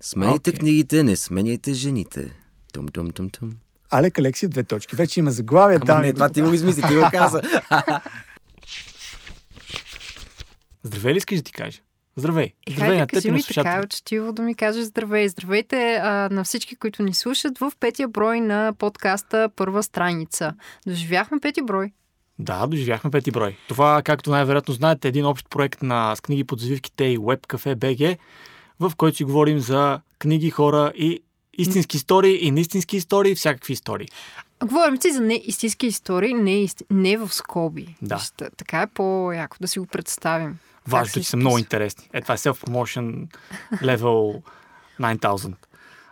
Сменяйте Окей. книгите, не сменяйте жените. Тум, тум, тум, тум. Алек Алексиев, две точки. Вече има заглавие. Ама там не, това ти го измисли, ти го каза. Здравей ли искаш да ти кажа? Здравей. И Здравей на хайде, теб и на ми така учтиво да ми кажеш здравей. Здравейте а, на всички, които ни слушат в петия брой на подкаста Първа страница. Доживяхме пети брой. Да, доживяхме пети брой. Това, както най-вероятно знаете, е един общ проект на с книги под завивките и Web Cafe BG, в който си говорим за книги, хора и истински истории и неистински истории, всякакви истории. Говорим си за неистински истории, не, исти... не в скоби. Да. Вижте, така е по-яко да си го представим. Важно, се че са много интересни. Е, това е self-promotion level 9000.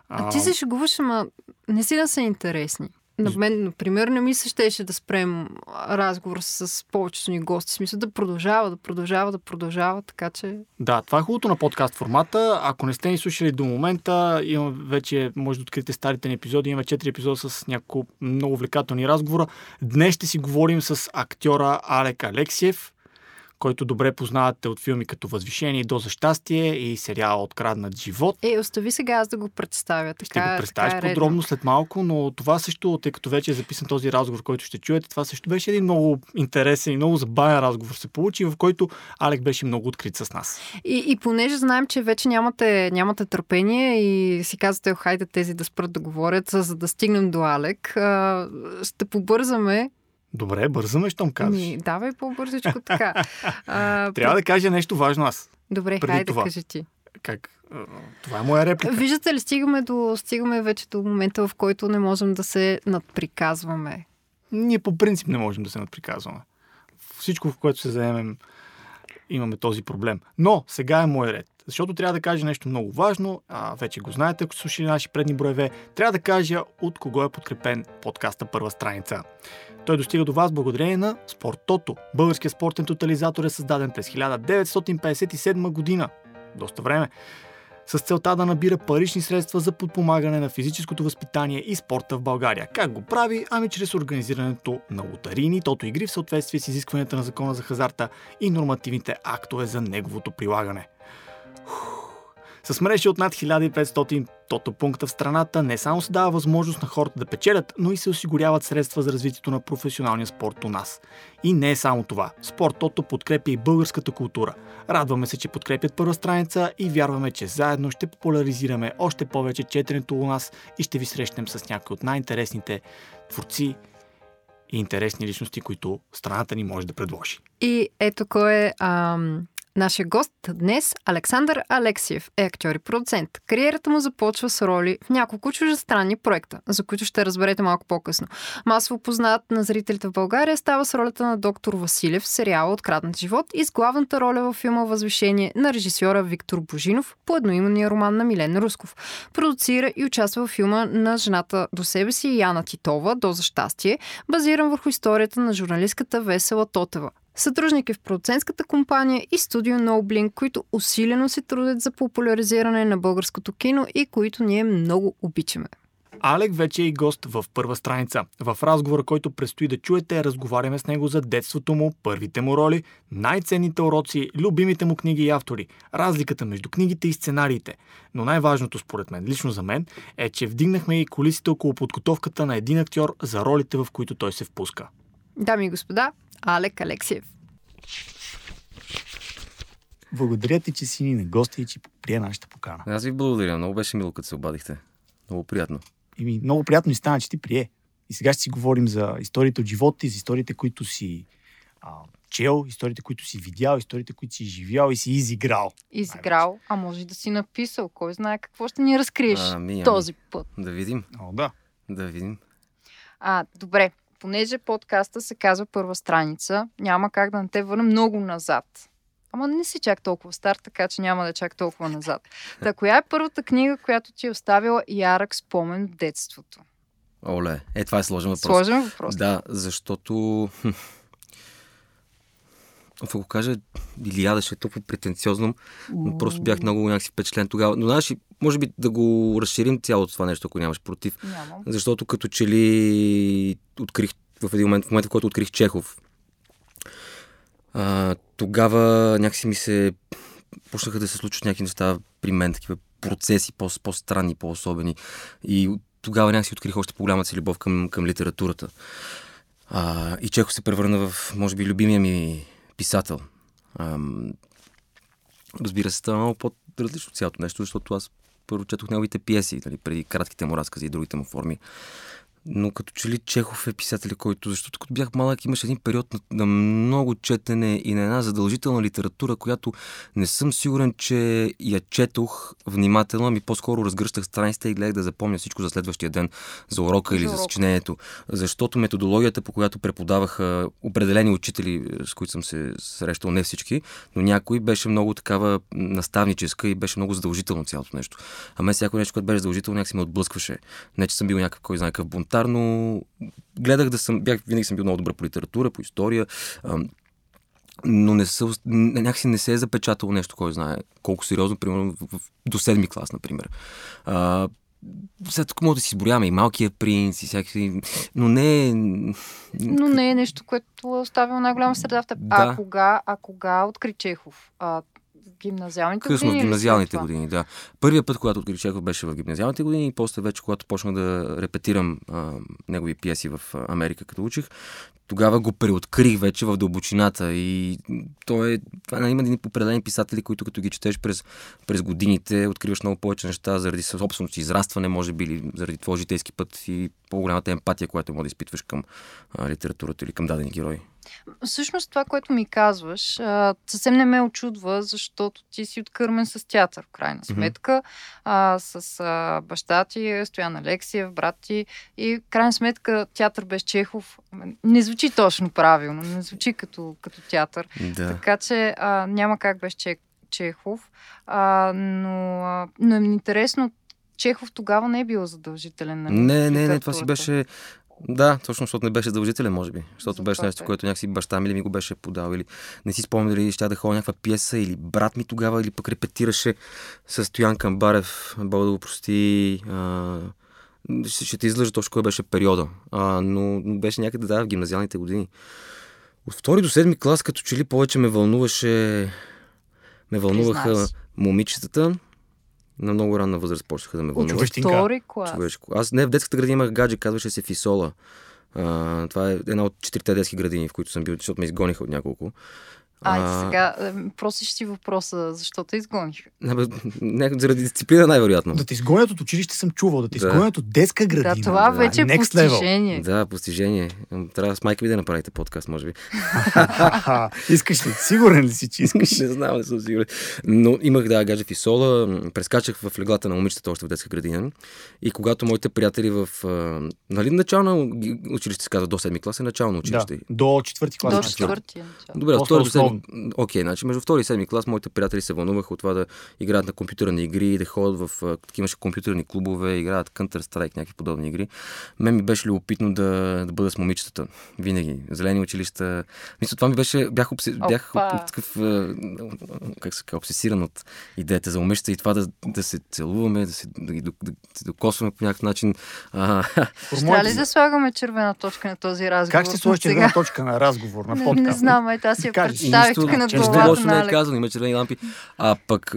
А ти се шегуваш, ама не си да са интересни. На мен, например, не ми се щеше да спрем разговор с повечето ни гости. Смисъл да продължава, да продължава, да продължава, така че... Да, това е хубавото на подкаст формата. Ако не сте ни слушали до момента, има вече, може да откриете старите ни епизоди. Имаме 4 епизода с няколко много увлекателни разговора. Днес ще си говорим с актьора Алек Алексиев, който добре познавате от филми като Възвишение до за щастие и сериала Откраднат живот. Е, остави сега аз да го представя. Така, Ще го представиш така е подробно след малко, но това също, тъй като вече е записан този разговор, който ще чуете, това също беше един много интересен и много забавен разговор се получи, в който Алек беше много открит с нас. И, и понеже знаем, че вече нямате, нямате търпение и си казвате, «О, хайде тези да спрат да говорят, за да стигнем до Алек, ще побързаме. Добре, бързаме, щом казваш. Ми, давай по-бързичко така. А, Трябва да кажа нещо важно аз. Добре, хайде, това. кажи ти. Как? Това е моя реплика. Виждате ли, стигаме, до, стигаме вече до момента, в който не можем да се надприказваме. Ние по принцип не можем да се надприказваме. Всичко, в което се заемем, имаме този проблем. Но сега е мой ред. Защото трябва да кажа нещо много важно. А, вече го знаете, ако слушали наши предни броеве. Трябва да кажа от кого е подкрепен подкаста Първа страница. Той достига до вас благодарение на Спортото. Българският спортен тотализатор е създаден през 1957 година. Доста време. С целта да набира парични средства за подпомагане на физическото възпитание и спорта в България. Как го прави? Ами чрез организирането на лотарийни тото игри в съответствие с изискванията на закона за хазарта и нормативните актове за неговото прилагане. С мрежи от над 1500 тото пункта в страната не само се дава възможност на хората да печелят, но и се осигуряват средства за развитието на професионалния спорт у нас. И не е само това. Спорт Тото подкрепя и българската култура. Радваме се, че подкрепят първа страница и вярваме, че заедно ще популяризираме още повече четенето у нас и ще ви срещнем с някои от най-интересните творци и интересни личности, които страната ни може да предложи. И ето кой е ам, нашия гост днес. Александър Алексиев е актьор и продуцент. Кариерата му започва с роли в няколко чуждестранни проекта, за които ще разберете малко по-късно. Масово познат на зрителите в България става с ролята на доктор Василев в сериала Откраднат живот и с главната роля във филма Възвишение на режисьора Виктор Божинов по едноименния роман на Милен Русков. Продуцира и участва в филма на жената до себе си Яна Титова «До за щастие», базиран върху историята на журналистката Весела Тотева. Съдружник е в продуцентската компания и студио Ноублин, които усилено се трудят за популяризиране на българското кино и които ние много обичаме. Алек вече е и гост в първа страница. В разговора, който предстои да чуете, разговаряме с него за детството му, първите му роли, най-ценните уроци, любимите му книги и автори, разликата между книгите и сценариите. Но най-важното според мен, лично за мен, е, че вдигнахме и колисите около подготовката на един актьор за ролите, в които той се впуска. Дами и господа, Алек Алексиев. Благодаря ти, че си ни на гости и че прие нашата покана. Аз ви благодаря. Много беше мило, като се обадихте. Много приятно. И ми много приятно ни стана, че ти прие. И сега ще си говорим за историите от живота ти, за историите, които си а, чел, историите, които си видял, историите, които си живял и си изиграл. Изиграл, а може и да си написал. Кой знае какво ще ни разкриеш Ами, ами. този път. Да видим. О, да. Да видим. А, добре. Понеже подкаста се казва първа страница, няма как да не те върна много назад. Ама не си чак толкова стар, така че няма да е чак толкова назад. Та, коя е първата книга, която ти е оставила ярък спомен в детството? Оле, е, това е сложен въпрос. Сложен въпрос. Да, защото... Ако го кажа, или ядеше толкова претенциозно, но просто бях много някакси впечатлен тогава. Но знаеш, може би да го разширим цялото това нещо, ако нямаш против. Нямам. Защото като че ли открих в един момент, в момента, в който открих Чехов, а, тогава някакси ми се почнаха да се случват някакви неща при мен, такива процеси, по- по-странни, по-особени. И тогава някак си открих още по-голямата си любов към, към литературата. А, и Чехов се превърна в, може би, любимия ми писател. Ам, разбира се, става много по-различно от цялото нещо, защото аз първо четох неговите пиеси, нали, преди кратките му разкази и другите му форми. Но като че ли Чехов е писател, който, защото като бях малък имаше един период на, на много четене и на една задължителна литература, която не съм сигурен, че я четох внимателно, ами по-скоро разгръщах страниците и гледах да запомня всичко за следващия ден, за урока За или за съчинението. Защото методологията, по която преподаваха определени учители, с които съм се срещал, не всички, но някой беше много такава наставническа и беше много задължително цялото нещо. А мен всяко нещо, което беше задължително, някак си ме отблъскваше. Не, че съм бил някакъв, кой знае какъв бунтар, но гледах да съм, бях, винаги съм бил много добър по литература, по история, но не са, някакси не се е запечатало нещо, кой знае колко сериозно, примерно в, в, до седми клас, например. А, сега тук мога да си изброяваме и Малкия принц и всякакви, но не е... Но не е нещо, което е оставило най-голяма среда в теб. Да. А кога, а кога откри Чехов? А, гимназиалните Късно, години? след гимназиалните години, да. Първият път, когато открих Чехов, беше в гимназиалните години и после вече, когато почнах да репетирам а, негови пиеси в Америка, като учих, тогава го преоткрих вече в дълбочината и то е, това нали, има едни определени писатели, които като ги четеш през, през годините, откриваш много повече неща заради собственото си израстване, може би, или заради твой житейски път и по-голямата емпатия, която може да изпитваш към а, литературата или към дадени герои. Всъщност това, което ми казваш, а, съвсем не ме очудва, защото ти си откърмен с театър, в крайна сметка. А, с а, баща ти, Стоян Алексиев, брат ти. И в крайна сметка театър без Чехов не звучи точно правилно, не звучи като, като театър. Да. Така че а, няма как без Че, Чехов. А, но, а, но е интересно, Чехов тогава не е бил задължителен. Нали, Не, не, не, това си беше... Да, точно защото не беше задължителен, може би. Защото беше нещо, което някакси баща ми ли ми го беше подал. Или не си спомням дали ще да ходя някаква пиеса, или брат ми тогава, или пък репетираше с Стоян Камбарев, Бог да го прости. А, ще, ще те излъжа точно кой беше периода. А, но, но беше някъде, да, в гимназиалните години. От втори до седми клас, като че ли повече ме вълнуваше... Ме вълнуваха момичетата. На много ранна възраст почнаха да ме вълнуват. Човещинка. Втори клас. Човешко. Аз не в детската градина имах гадже, казваше се Фисола. А, това е една от четирите детски градини, в които съм бил, защото ме изгониха от няколко. Айде сега, е, просиш си въпроса, защо те изгониха? Не, заради дисциплина най-вероятно. Да те изгонят от училище съм чувал, да те Да. изгонят от детска градина. Да, това да, вече е next level. постижение. Да, постижение. Трябва с майка ви да направите подкаст, може би. Искаш ли? Сигурен ли си, че искаш? не знам, не съм сигурен. Но имах, да, гадже Фисола. м, Прескачах в леглата на момичетата още в детска градина. И когато моите приятели в... а, Нали, начално училище се казва до 7 клас, е начално Да, училище. до четвърти клас. До четвъртия. начало. Добре, от втори до Окей, значи между втори и седми клас моите приятели се вълнуваха от това да играят на компютърни игри, да ходят в... имаше компютърни клубове, играят Counter-Strike, някакви подобни игри. Мен ми беше любопитно да, да бъда с момичетата. Винаги. Зелени училища. Мисля, това ми беше... Бях, обсе... бях Опа! такъв... Как се казва? Обсесиран от идеята за момичета и това да, да се целуваме, да се, да, док- да, се докосваме по някакъв начин. А, Трябва ли да слагаме червена точка на този разговор? Как ще сложиш червена точка на разговор, на Не, подкаст? не знам, ай, аз си я представих нищо, тук на нищо лошо не е казано, има червени лампи. А пък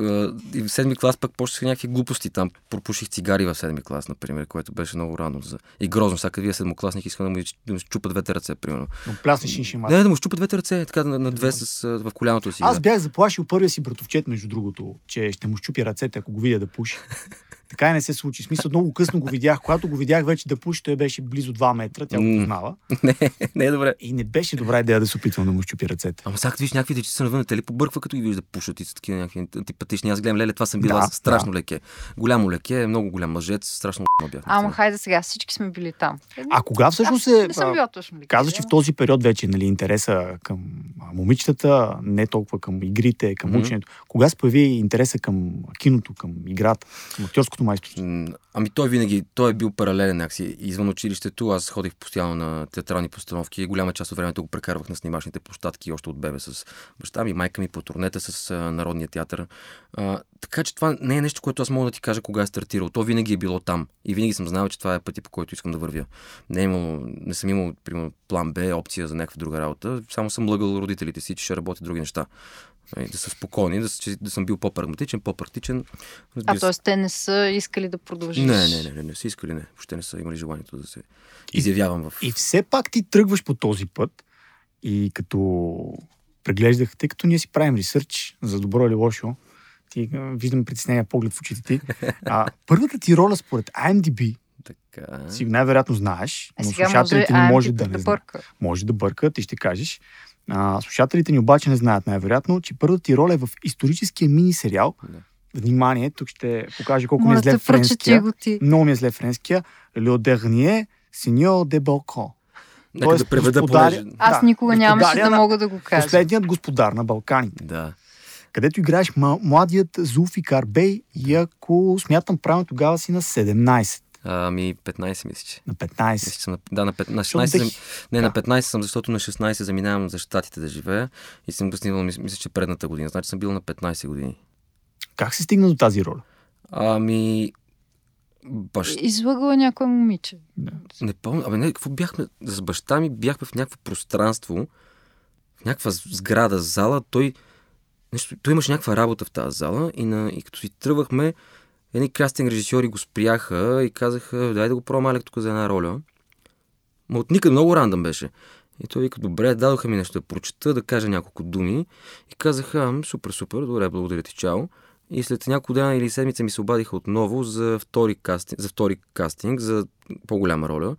и в седми клас пък почнаха някакви глупости там. Пропуших цигари в седми клас, например, което беше много рано. За... И грозно. Всяка вие седмокласник искам да му, из- да му щупа двете ръце, примерно. Но пляснеш и шимат. Не, да му щупа двете ръце, така на, на две с, в коляното си. Аз бях заплашил първия си братовчет, между другото, че ще му щупи ръцете, ако го видя да пуши. Така и не се случи. Смисъл, много късно го видях. Когато го видях вече да пуши, той беше близо 2 метра, тя го познава. не, не е добре. И не беше добра идея да се опитвам да му щупи ръцете. Ама сега като виж някакви дечица навън, те ли побърква, като ги вижда да пушат и са такива някакви антипатични. Аз гледам, леле, това съм бил Да. Страшно леке. Голямо леке, много голям мъжец, страшно бях. Ама хайде сега, всички сме били там. А кога всъщност Аз е... Не съм била точно? Каза, че в този период вече нали, интереса към момичетата, не толкова към игрите, към Мгм. ученето. Кога се появи интереса към киното, към играта, към актьорското майсторство? Ами той винаги, той е бил паралелен някакси. Извън училището аз ходих постоянно на театрални постановки. Голяма част от времето го прекарвах на снимачните площадки, още от бебе с баща ми, майка ми по турнета с а, Народния театър. А, така че това не е нещо, което аз мога да ти кажа кога е стартирал. То винаги е било там. И винаги съм знал, че това е пътя, по който искам да вървя. Не, е имало, не съм имал, примерно, план Б, опция за някаква друга работа. Само съм лъгал родителите си, че ще работя други неща. Нали, да са спокойни, да, да съм бил по-прагматичен, по-практичен. А Разбира т.е. те не са искали да продължиш. Не, не, не, не, не са искали, не. Въобще не са имали желанието да се изявявам в... И все пак ти тръгваш по този път и като преглеждах, тъй като ние си правим ресърч за добро или лошо, ти виждам притеснения поглед в очите ти. А, първата ти роля според IMDb, Така... си най-вероятно знаеш, Е, но сега може, слушателите ни IMDb може да не да знаят. бърка. Може да бъркат и ще кажеш. А, слушателите ни обаче не знаят най-вероятно, че първата ти роля е в историческия мини-сериал. Да. Внимание, тук ще покажа колко ми е Моля зле френския. го ти. Много ми е зле френския. Le dernier seigneur de Balcon. Нека Тоест, да преведа, господаря- понеже... Аз Да, никога нямаше господаря да на- мога да го кажа. Последният господар на Балканите, Да. където играеш младият Зулфикар Бей и ако смятам правилно, тогава си на 17, Ами 15 мисля, че. на Мисля, 15. че съм на, да, на, 15, на Защото 16 зам... Не, на да. 15 съм, защото на 16 заминавам за щатите да живея и съм го снимал, мис- мисля, че предната година. Значи съм бил на 15 години. Как се стигна до тази роля? Ами... Бащ... Излъгала някое момиче. Не помня. Абе, не, какво бяхме? С баща ми бяхме в някакво пространство, в някаква сграда, зала. Той, нещо, той имаше някаква работа в тази зала и, на, и като си тръгвахме, едни кастинг режисьори го спряха и казаха, дай да го пробвам Алек тук за една роля. Ма от никъде много рандъм беше. И той вика, добре, дадоха ми нещо да прочета, да кажа няколко думи. И казаха, «Ам, супер, супер, добре, благодаря ти, чао. И след няколко дена или седмица ми се обадиха отново за втори кастинг, за, втори кастинг, за по-голяма роля.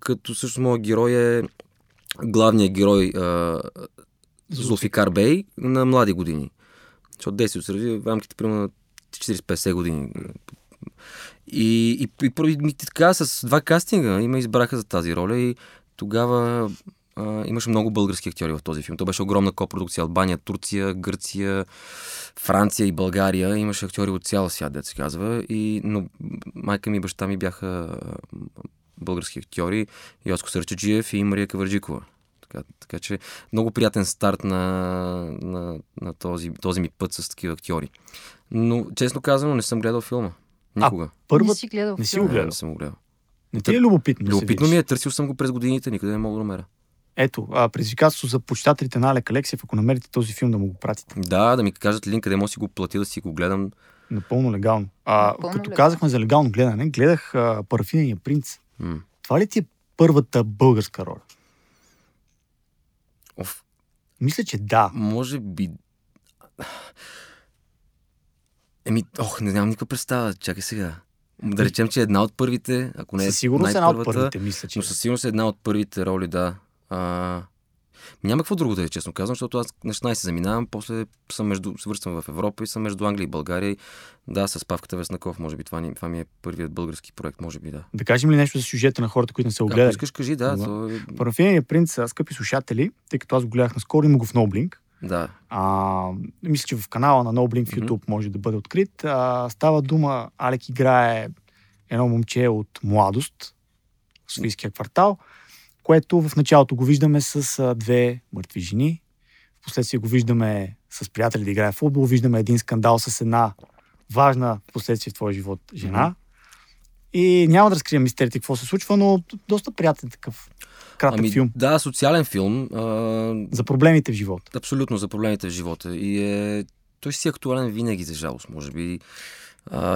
Като също моят герой е главният герой а, Зулфикар Бей на млади години. Защото действието се развива в рамките примерно на 40-50 години. И, и, и поради ми така с два кастинга и ме избраха за тази роля и тогава а, имаше много български актьори в този филм. То беше огромна копродукция. Албания, Турция, Гърция, Франция и България. Имаше актьори от цяла свят, дет се казва. И, но майка ми и баща ми бяха български актьори. Йоско Сърчаджиев и Мария Каварджикова. Така, така че много приятен старт на, на, на този, този ми път с такива актьори. Но, честно казано, не съм гледал филма. Никога. Не Първа... си гледал не си филма. го гледал. Не съм го гледал. Не ти е любопитно? Любопитно ми е, търсил съм го през годините, никъде не мога да намеря. Ето, а, предизвикателство за почитателите на Алек Алексиев, ако намерите този филм да му го пратите. Да, да ми кажат линк, къде мога да си го платя, да си го гледам. Напълно легално. А, Напълно като легално. казахме за легално гледане, гледах а, Парафинения принц. М. Това ли ти е първата българска роля? Мисля, че да. може би... Еми, ох, не нямам никаква представа. Чакай сега. Да речем, че е една от първите, ако не е Със сигурност една от първите, мисля, че. Но със сигурност е една от първите роли, да. А, няма какво друго да е, честно казвам, защото аз на 16 заминавам, после съм между, свързвам в Европа и съм между Англия и България. Да, с Павката Веснаков, може би това, ни, това ми е първият български проект, може би, да. Да кажем ли нещо за сюжета на хората, които не са го Ако гледали? искаш, кажи, да. То, е- Парафинения принц, скъпи слушатели, тъй като аз го гледах наскоро, има го в NoBlink. да. А, мисля, че в канала на NoBlink в. YouTube може да бъде открит. А, става дума, Алек играе едно момче от младост, в квартал, което в началото го виждаме с две мъртви жени. Впоследствие го виждаме с приятели да играе в футбол, виждаме един скандал с една важна последствие в твоя живот жена. И няма да разкрием мистерите какво се случва, но доста приятен такъв кратък Ами, филм да, социален филм. А, за проблемите в живота. абсолютно за проблемите в живота. И е, той си е актуален винаги, за жалост, може би.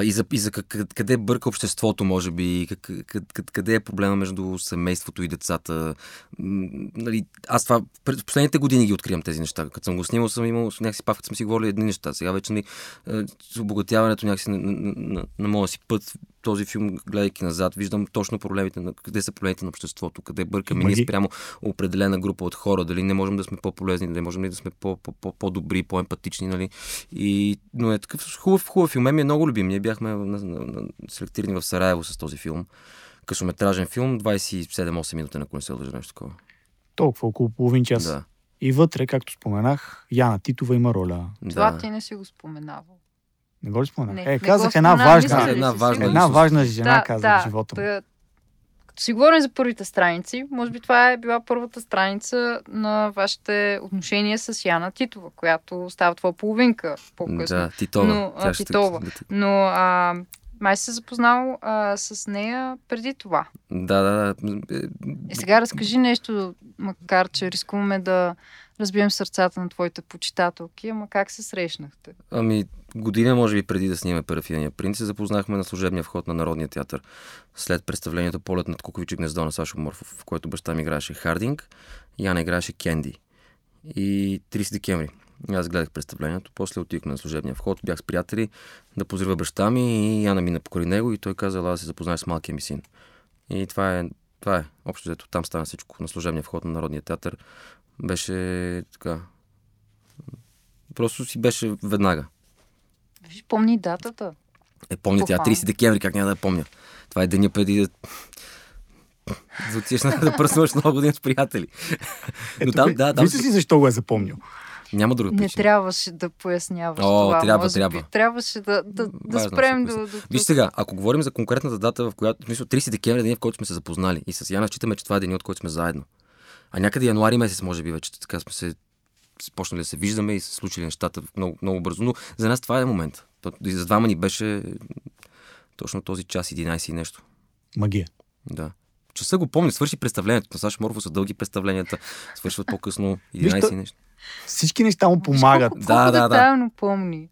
И за, и за къ- къде бърка обществото, може би, къ- къ- къ- къде е проблема между семейството и децата. Нали, аз това през последните години ги откривам тези неща. Като съм го снимал, съм имал някакси павката, съм си говорил едни неща. Сега вече нали, е, с обогатяването някакси на, на, на, на моя си път, този филм, гледайки назад, виждам точно проблемите, на, къде са проблемите на обществото, къде бъркаме ние спрямо определена група от хора, дали не можем да сме по-полезни, дали можем ли да сме по- по- по- по-добри, по-емпатични, нали? И, но е такъв хубав, хубав филм. Ми е много любим. Ние бяхме на, на, на, селектирани в Сараево с този филм. Късометражен филм, 27-8 минути, ако не се лъжа нещо такова. Толкова, около половин час. Да, И вътре, както споменах, Яна Титова има роля. Това да. ти не си го споменавал. Не го ли споменах? Не, е, не казах една спомена, важна, мисля, една важна една важна жена, Да, каза да, в живота му. Като си говорим за първите страници, може би това е била първата страница на вашите отношения с Яна Титова, която става твоя половинка по-късно. Да, Титова. Но, а, Тя ще- Титова. да, Но а, май се запознал а, с нея преди това. Да, да, да. Е, И сега разкажи нещо, макар че рискуваме да разбием сърцата на твоите почитателки, ама как се срещнахте? Ами, година, може би, преди да снимаме Парафияния принц, се запознахме на служебния вход на Народния театър. След представлението Полет над Куковичи гнездо на Сашо Морфов, в което баща ми играеше Хардинг, Яна играеше Кенди. И 30 декември. Аз гледах представлението, после отихме на служебния вход, бях с приятели да поздравя баща ми и Яна мина покрай него и той каза, да се запознай с малкия ми син. И това е, това е. Общо взето, там стана всичко на служебния вход на Народния театър. Беше така. Просто си беше веднага. Виж, помни датата. Е, помня тя, 30 декември, как няма да я помня. Това е деня преди да да отидеш да пръснуваш много години с приятели. Ето, Но там, да, там... си защо го е запомнил. Няма друга причина. Не трябваше да поясняваш О, това. трябва, Може трябва. Би, трябваше да, да, да спрем до, до. Виж сега, ако говорим за конкретната дата, в която, мисля, 30 декември е деня, в който сме се запознали и с Яна считаме, че това е деня, от който сме заедно. А някъде януари месец, може би, вече така сме се почнали да се виждаме и се случили нещата много, много бързо. Но за нас това е момент. И за двама ни беше точно този час 11 и нещо. Магия. Да. Часа го помня, свърши представлението. На Саш Морфо са дълги представленията, свършват по-късно 11 и нещо. Всички неща му помагат. Да, да, да. помни.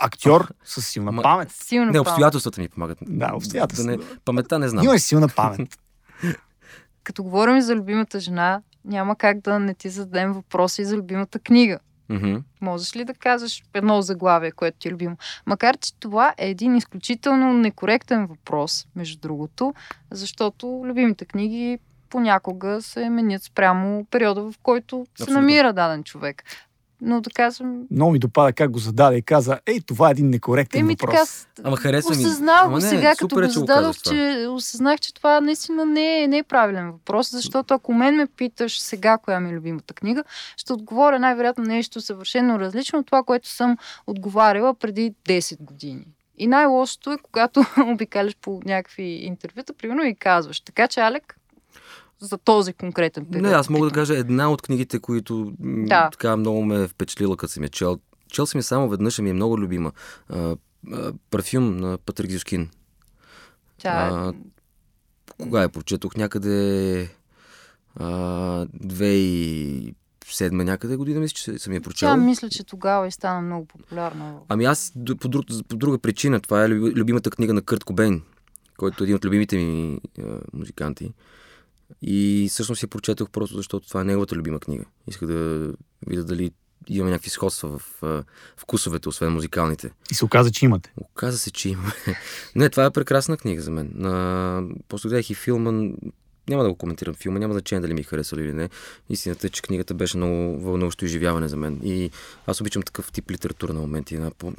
Актьор с силна Ма... памет. Силна не, обстоятелствата ми помагат. Да, обстоятелствата. Да не, паметта не знам. Имаш силна памет. Като говорим за любимата жена, няма как да не ти зададем въпроси за любимата книга. Mm-hmm. Можеш ли да кажеш едно заглавие, което ти е любимо? Макар, че това е един изключително некоректен въпрос, между другото, защото любимите книги понякога се менят спрямо периода, в който Абсолютно. се намира даден човек. Но да кажем... Много ми допада как го зададе и каза, ей, това е един некоректен Еми, въпрос. Така, Ама харесва ми. Осъзнах го сега, като го зададох, че осъзнах, че това наистина не е, не е правилен въпрос, защото ако мен ме питаш сега коя ми е любимата книга, ще отговоря най-вероятно нещо съвършено различно от това, което съм отговаряла преди 10 години. И най-лошото е, когато обикаляш по някакви интервюта, примерно и казваш. Така че, Алек, за този конкретен период. Не, аз мога да кажа една от книгите, които да. така много ме е впечатлила, като съм я чел. Чел съм я само веднъж, ми е много любима. А, а, парфюм на Патрик Зюскин. Тя... А, кога я прочетох? Някъде а, и седма някъде година, мисля, че съм я прочел. Тя мисля, че тогава и стана много популярна. Ами аз по, друг, по друга причина. Това е любимата книга на Кърт Кобейн, който е един от любимите ми а, музиканти. И всъщност я прочетох просто защото това е неговата любима книга. Исках да видя дали имаме някакви сходства в вкусовете, освен музикалните. И се оказа, че имате. Оказа се, че имаме. Не, това е прекрасна книга за мен. А, после гледах и филма. Няма да го коментирам филма, няма значение дали ми е харесал или не. Истината е, че книгата беше много вълнуващо изживяване за мен. И аз обичам такъв тип литература на моменти. На по...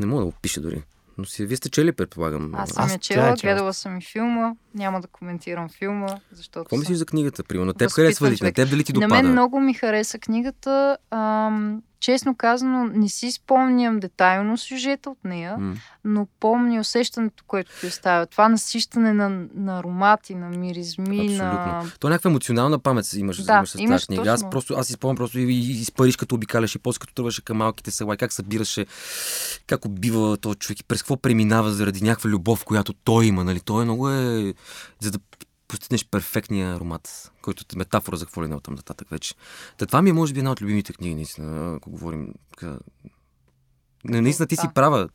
Не мога да го пиша дори. Но си, вие сте чели, предполагам. Аз съм я чела, е гледала съм и филма. Няма да коментирам филма, защото. Какво мислиш за книгата? Примерно, теб харесва ли? На теб дали ти допада? На мен много ми хареса книгата. Ам, честно казано, не си спомням детайлно сюжета от нея, mm. но помня усещането, което ти оставя. Това насищане на, на аромати, на миризми, Абсолютно. на... То е някаква емоционална памет имаш, да, имаш с тази книга. Аз просто, аз си спомням просто и, и, и Париж, като обикаляше, после като тръгваше към малките села, как събираше, как убива този човек и през какво преминава заради някаква любов, която той има, нали? Той е много е... За да постигнеш перфектния аромат, който е метафора за какво ли не оттам нататък вече. Та това ми е, може би, една от любимите книги, наистина, ако говорим така. Не, наистина ти си права.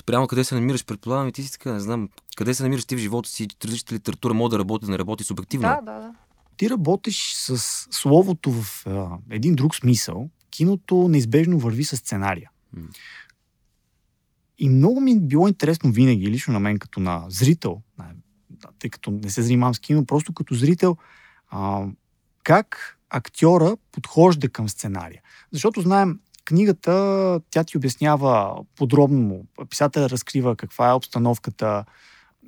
Спрямо къде се намираш, предполагам и ти си така, не знам, къде се намираш ти в живота си, различната литература може да работи, да не работи субективно. Да, да, да. Ти работиш с словото в а, един друг смисъл. Киното неизбежно върви с сценария. М. И много ми е било интересно винаги, лично на мен като на зрител, тъй като не се занимавам с кино, просто като зрител, а, как актьора подхожда към сценария. Защото знаем, книгата, тя ти обяснява подробно, писателя разкрива каква е обстановката,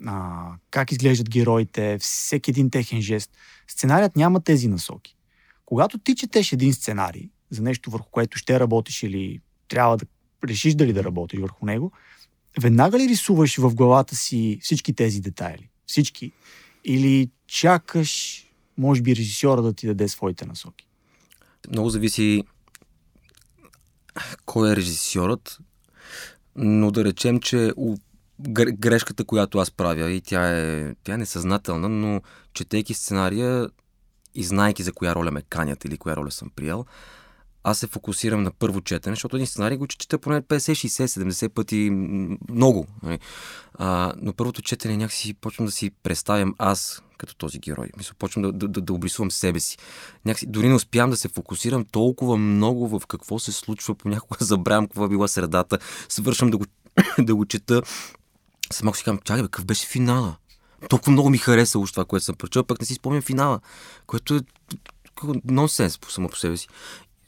а, как изглеждат героите, всеки един техен жест. Сценарият няма тези насоки. Когато ти четеш един сценарий за нещо, върху което ще работиш или трябва да решиш дали да работиш върху него, веднага ли рисуваш в главата си всички тези детайли? Всички? Или чакаш, може би, режисьора да ти даде своите насоки? Много зависи кой е режисьорът, но да речем, че грешката, която аз правя, и тя е, тя е несъзнателна, но четейки сценария, и знайки за коя роля ме канят или коя роля съм приел, аз се фокусирам на първо четене, защото един сценарий го чета поне 50, 60, 70 пъти много. Нали? А, но първото четене някакси почвам да си представям аз като този герой. Мисля, почвам да, да, да, да обрисувам себе си. Някакси, дори не успявам да се фокусирам толкова много в какво се случва. Понякога забравям каква е била средата. Свършвам да го, да го чета. Само си казвам, чакай, какъв беше финала? Толкова много ми хареса уж това, което съм прочел, пък не си спомням финала, което е нонсенс по само по себе си.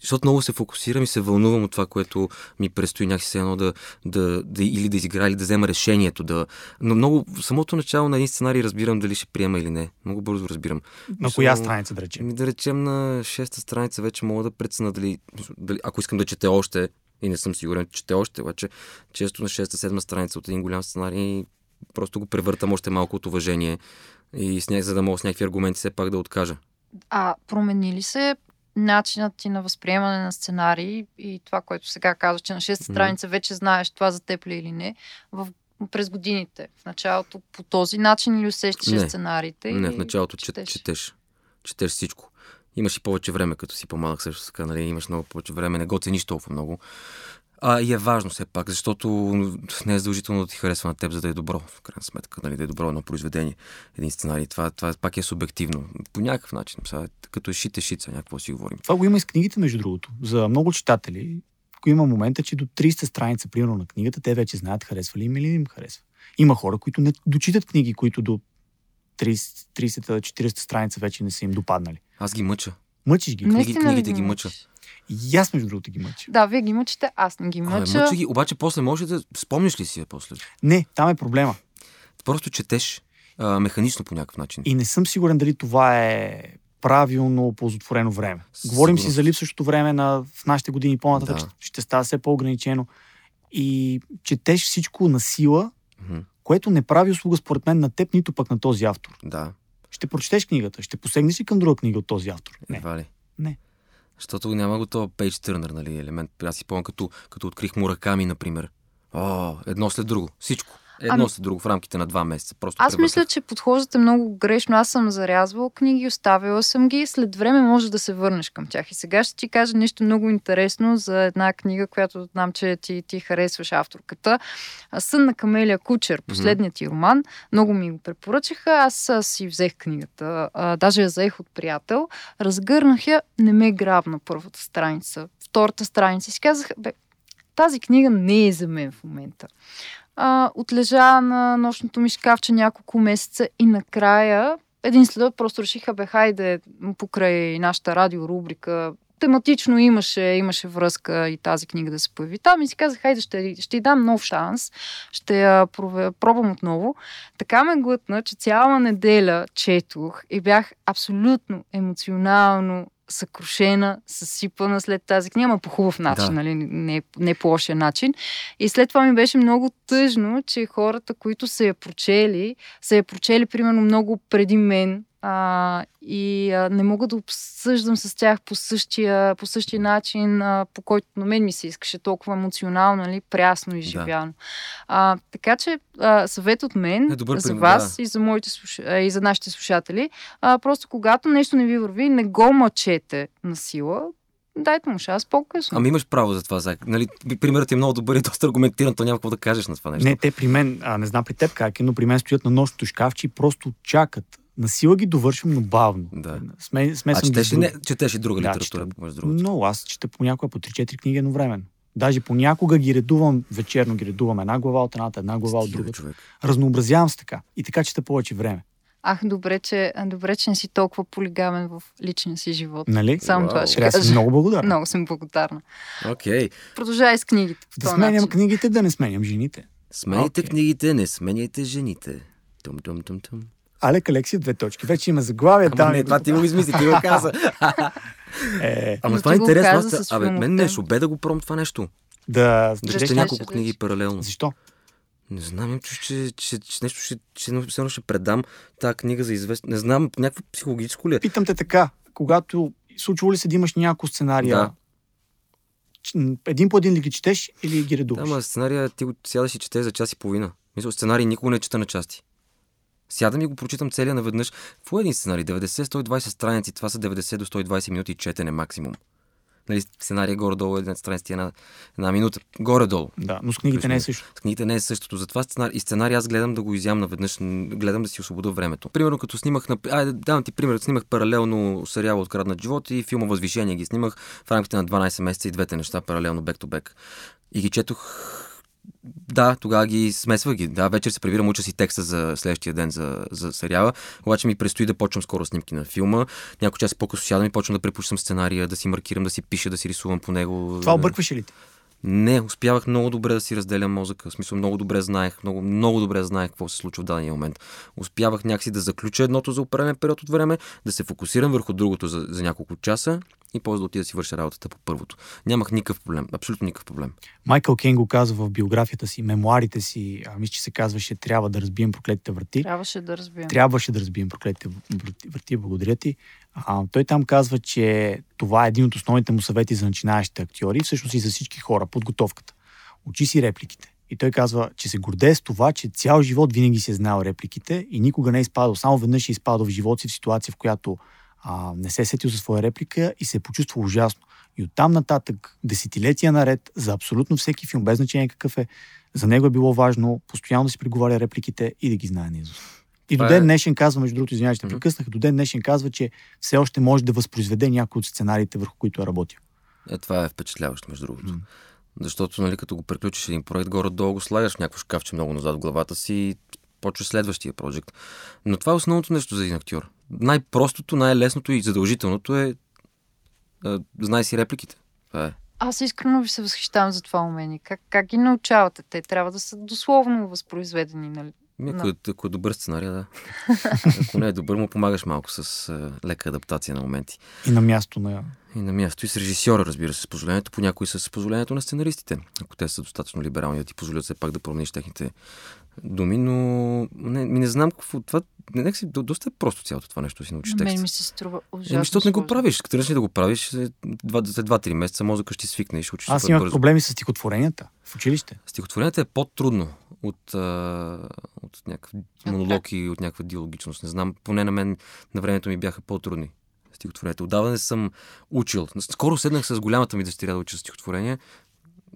Защото много се фокусирам и се вълнувам от това, което ми предстои някакси едно да, да, да, или да изигра, или да взема решението. Да... Но много в самото начало на един сценарий разбирам дали ще приема или не. Много бързо разбирам. На Мисля, коя страница да речем? Да речем на шеста страница вече мога да прецена дали, дали ако искам да чете още, и не съм сигурен, че чете още, обаче често на шеста, седма страница от един голям сценарий просто го превъртам още малко от уважение и с ня... за да мога с някакви аргументи все пак да откажа. А промени ли се начинът ти на възприемане на сценарии и това, което сега казваш, че на 6 страница вече знаеш това за теб ли или не, в, през годините. В началото по този начин ли усещаш не, сценариите? Не, в началото четеш. четеш. Четеш всичко. Имаш и повече време, като си по-малък също така, нали? Имаш много повече време, не го цениш толкова много. А, и е важно все пак, защото не е задължително да ти харесва на теб, за да е добро, в крайна сметка, нали, да е добро едно произведение, един сценарий. Това, това пак е субективно. По някакъв начин. Сега, като е шите шица, някакво си говорим. Това го има и с книгите, между другото. За много читатели, ако има момента, че до 300 страница, примерно, на книгата, те вече знаят харесва ли им или не им харесва. Има хора, които не дочитат книги, които до 30-40 страница вече не са им допаднали. Аз ги мъча. Мъчиш ги. Книги, книгите ги мъча. И аз, между другото, ги мъча. Да, вие ги мъчите, аз не ги мъча. А, мъча ги, обаче после може да спомниш ли си я после? Не, там е проблема. Просто четеш а, механично по някакъв начин. И не съм сигурен дали това е правилно ползотворено време. Говорим си за липсващото време на, в нашите години по-нататък, да. ще става все по-ограничено. И четеш всичко на сила, mm-hmm. което не прави услуга според мен на теб, нито пък на този автор. Да. Ще прочетеш книгата, ще посегнеш ли към друга книга от този автор? Не. Едва ли? Не. Защото няма го това пейдж търнър, нали, елемент. Аз си помня, като, като открих Мураками, например. О, едно след друго. Всичко. Едно ами... след друго в рамките на два месеца. Просто Аз мисля, че подхождате много грешно. Аз съм зарязвала книги, оставила съм ги. След време може да се върнеш към тях. И сега ще ти кажа нещо много интересно за една книга, която знам, че ти, ти харесваш авторката. Сън на Камелия Кучер, последният ти роман. Много ми го препоръчаха. Аз си взех книгата. А, даже я заех от приятел. Разгърнах я, не ме грабна първата страница. Втората страница. И си казах, бе, тази книга не е за мен в момента а, отлежа на нощното ми шкафче няколко месеца и накрая един следът просто решиха, бе, хайде, покрай нашата радиорубрика, тематично имаше, имаше връзка и тази книга да се появи там и си казах, хайде, ще, ще й дам нов шанс, ще я пробвам отново. Така ме глътна, че цяла неделя четох и бях абсолютно емоционално съкрушена, съсипана след тази книга, ама по хубав начин, да. нали? не, не по лошия начин. И след това ми беше много тъжно, че хората, които са я прочели, са я прочели примерно много преди мен, а, и а, не мога да обсъждам с тях по същия, по същия начин, а, по който на мен ми се искаше толкова емоционално, нали, прясно и живяно. Да. А, така че а, съвет от мен, е, добър за пример, вас да. и за, моите слуш... и за нашите слушатели, а, просто когато нещо не ви върви, не го мъчете на сила, дайте му шанс по-късно. Ами имаш право за това, Зак. Нали, примерът ти е много добър и доста аргументиран, то няма какво да кажеш на това нещо. Не, те при мен, а, не знам при теб как е, но при мен стоят на нощното шкафче и просто чакат на сила ги довършвам, но бавно. Да. Сме, сме а четеш не, четеш ли друга да, литература? Чета, много, аз чета понякога по 3-4 книги едновременно. Даже понякога ги редувам, вечерно ги редувам една глава от едната, една глава от другата. Човек. Разнообразявам се така. И така чета повече време. Ах, добре че, добре, че не си толкова полигамен в личния си живот. Нали? Само това ще кажа. много благодарна. Много съм благодарна. Окей. Okay. Продължай с книгите. Да сменям начин. книгите, да не сменям жените. Сменяйте okay. книгите, не сменяйте жените. Тум, тум, тум, тум. Алек Алексиев, две точки. Вече има заглавие. Ама там, не, това ти го измисли, ти го каза. е, Ама това е интересно. Аз, абе, мен не е да го пром това нещо. Да, да ще няколко книги паралелно. Защо? Не знам, че, че, че, че нещо ще, че, ще, ще предам тази книга за известно. Не знам, някакво психологическо ли е? Питам те така, когато случва ли се да имаш няколко сценария, да. един по един ли ги четеш или ги редуваш? Да, ама сценария ти го сядаш и четеш за час и половина. Мисля, сценарий никога не чета на части. Сядам и го прочитам целия наведнъж. В един сценарий, 90-120 страници, това са 90 до 120 минути четене максимум. Нали, сценария горе-долу е една страница една, една минута. Горе-долу. Да, но с книгите не е също. С книгите не е същото. Затова сценарий, и сценарий аз гледам да го изям наведнъж, гледам да си освобода времето. Примерно като снимах, на... айде, давам ти пример, снимах паралелно сериал Откраднат живот и филма Възвишение ги снимах в рамките на 12 месеца и двете неща паралелно бек-то-бек. И ги четох да, тогава ги смесвах ги. Да, вечер се прибирам, уча си текста за следващия ден за, за сериала. Обаче ми предстои да почвам скоро снимки на филма. Някой час по-късно сядам и почвам да препущам сценария, да си маркирам, да си пиша, да си рисувам по него. Това объркваше ли те? Не, успявах много добре да си разделям мозъка. В смисъл, много добре знаех, много, много добре знаех какво се случва в дадения момент. Успявах някакси да заключа едното за определен период от време, да се фокусирам върху другото за, за няколко часа и после да отида да си върша работата по първото. Нямах никакъв проблем, абсолютно никакъв проблем. Майкъл Кен го казва в биографията си, мемуарите си, а, мисля, че се казваше трябва да разбием проклетите врати. Трябваше да разбием. Трябваше да разбием проклетите врати, благодаря ти. А, той там казва, че това е един от основните му съвети за начинаещите актьори, всъщност и за всички хора, подготовката. Учи си репликите. И той казва, че се гордее с това, че цял живот винаги си е знал репликите и никога не е изпадал. Само веднъж е изпадал в живота си в ситуация, в която а, не се е сетил за своя реплика и се е почувствал ужасно. И оттам нататък, десетилетия наред, за абсолютно всеки филм, без значение какъв е, за него е било важно постоянно да си преговаря репликите и да ги знае наизуст. И до ден е- днешен казва, между другото, извинявай, ще mm-hmm. прекъснах, до ден днешен казва, че все още може да възпроизведе някои от сценариите, върху които е работил. Е, това е впечатляващо, между другото. Mm-hmm. Защото, нали, като го приключиш един проект, горе-долу го слагаш в някакво шкафче много назад в главата си и почва следващия проект. Но това е основното нещо за един актьор. Най-простото, най-лесното и задължителното е да знай си репликите. Това е. Аз искрено ви се възхищавам за това умение. Как, как ги научавате? Те трябва да са дословно възпроизведени, нали? Ми, ако, no. е, ако е добър сценарий, да. ако не е добър, му помагаш малко с а, лека адаптация на моменти. И на място на... И на място. И с режисьора, разбира се, с позволението, понякога с позволението на сценаристите. Ако те са достатъчно либерални да ти позволят все пак да промениш техните думи, но не, ми не знам какво. Това не, нека си, доста е просто цялото това нещо си научиш текст. Мен ми се струва ужасно. Еми, защото не го правиш. Като решиш да го правиш, след 2-3 месеца мозъка ще свикне и ще учиш. Аз имах бързо. проблеми с стихотворенията в училище. Стихотворенията е по-трудно от, а, от някакъв монолог и от някаква диалогичност. Не знам, поне на мен на времето ми бяха по-трудни стихотворенията. Отдавна не съм учил. Скоро седнах с голямата ми дъщеря да уча стихотворение.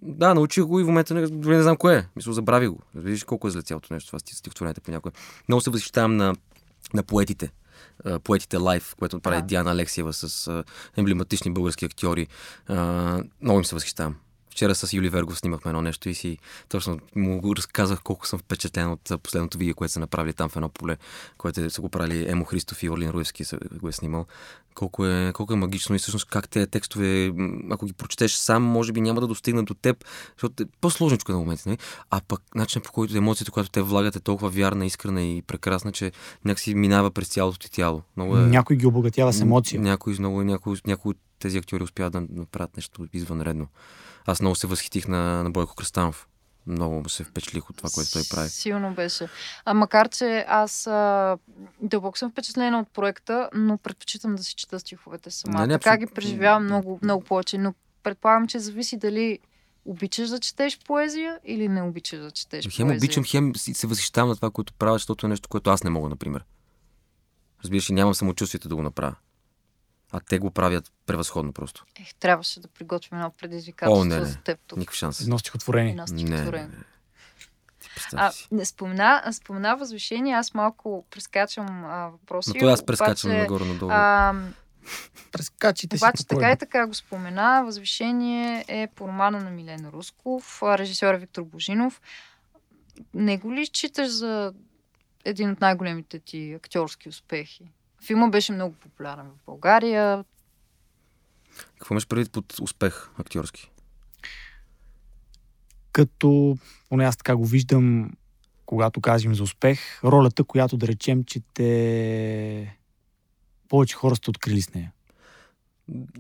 Да, научих го и в момента не, не знам кое е. Мисля, забрави го. Виждаш колко е зле цялото нещо, това стихотворението понякога. Много се възхищавам на, на поетите. Поетите лайф, което прави да. Диана Алексиева с емблематични български актьори. Много им се възхищавам. Вчера с Юли Вергов снимахме едно нещо и си точно му разказах колко съм впечатлен от последното видео, което са направили там в едно поле, което са го правили Емо Христов и Орлин Руевски го е снимал. Колко е, колко е магично и всъщност как те текстове, ако ги прочетеш сам, може би няма да достигнат до теб, защото е по-сложничко на моменти. Не? А пък начинът по който емоцията, която те влагат е толкова вярна, искрена и прекрасна, че някакси минава през цялото ти тяло. Много е... Някой ги обогатява с емоция. Някой, много, някой, някой от тези актьори успяват да направят нещо извънредно. Аз много се възхитих на, на Бойко Кръстанов. Много се впечатлих от това, което той прави. Силно беше. А макар, че аз а, дълбоко съм впечатлена от проекта, но предпочитам да си чета стиховете сама. Не, не, така ги преживявам много, много повече. Но предполагам, че зависи дали обичаш да четеш поезия или не обичаш да четеш хем поезия. обичам, хем се възхищавам на това, което правя, защото е нещо, което аз не мога, например. Разбираш, нямам самочувствието да го направя. А те го правят превъзходно просто. Ех, трябваше да приготвим едно предизвикателство О, не, не. за теб тук. Никакъв шанс. Едно стихотворение. Едно стихотворение. Не, не, не. А, не спомена, спомена възвишение, аз малко прескачам а, въпроси. Но той аз прескачам обаче, нагоре-надолу. А, Прескачите Обаче си така и така го спомена. Възвишение е по романа на Милена Русков, режисьор е Виктор Божинов. Не го ли считаш за един от най-големите ти актьорски успехи? Филма беше много популярен в България. Какво имаш предвид под успех актьорски? Като, поне аз така го виждам, когато казвам за успех, ролята, която да речем, че те повече хора сте открили с нея.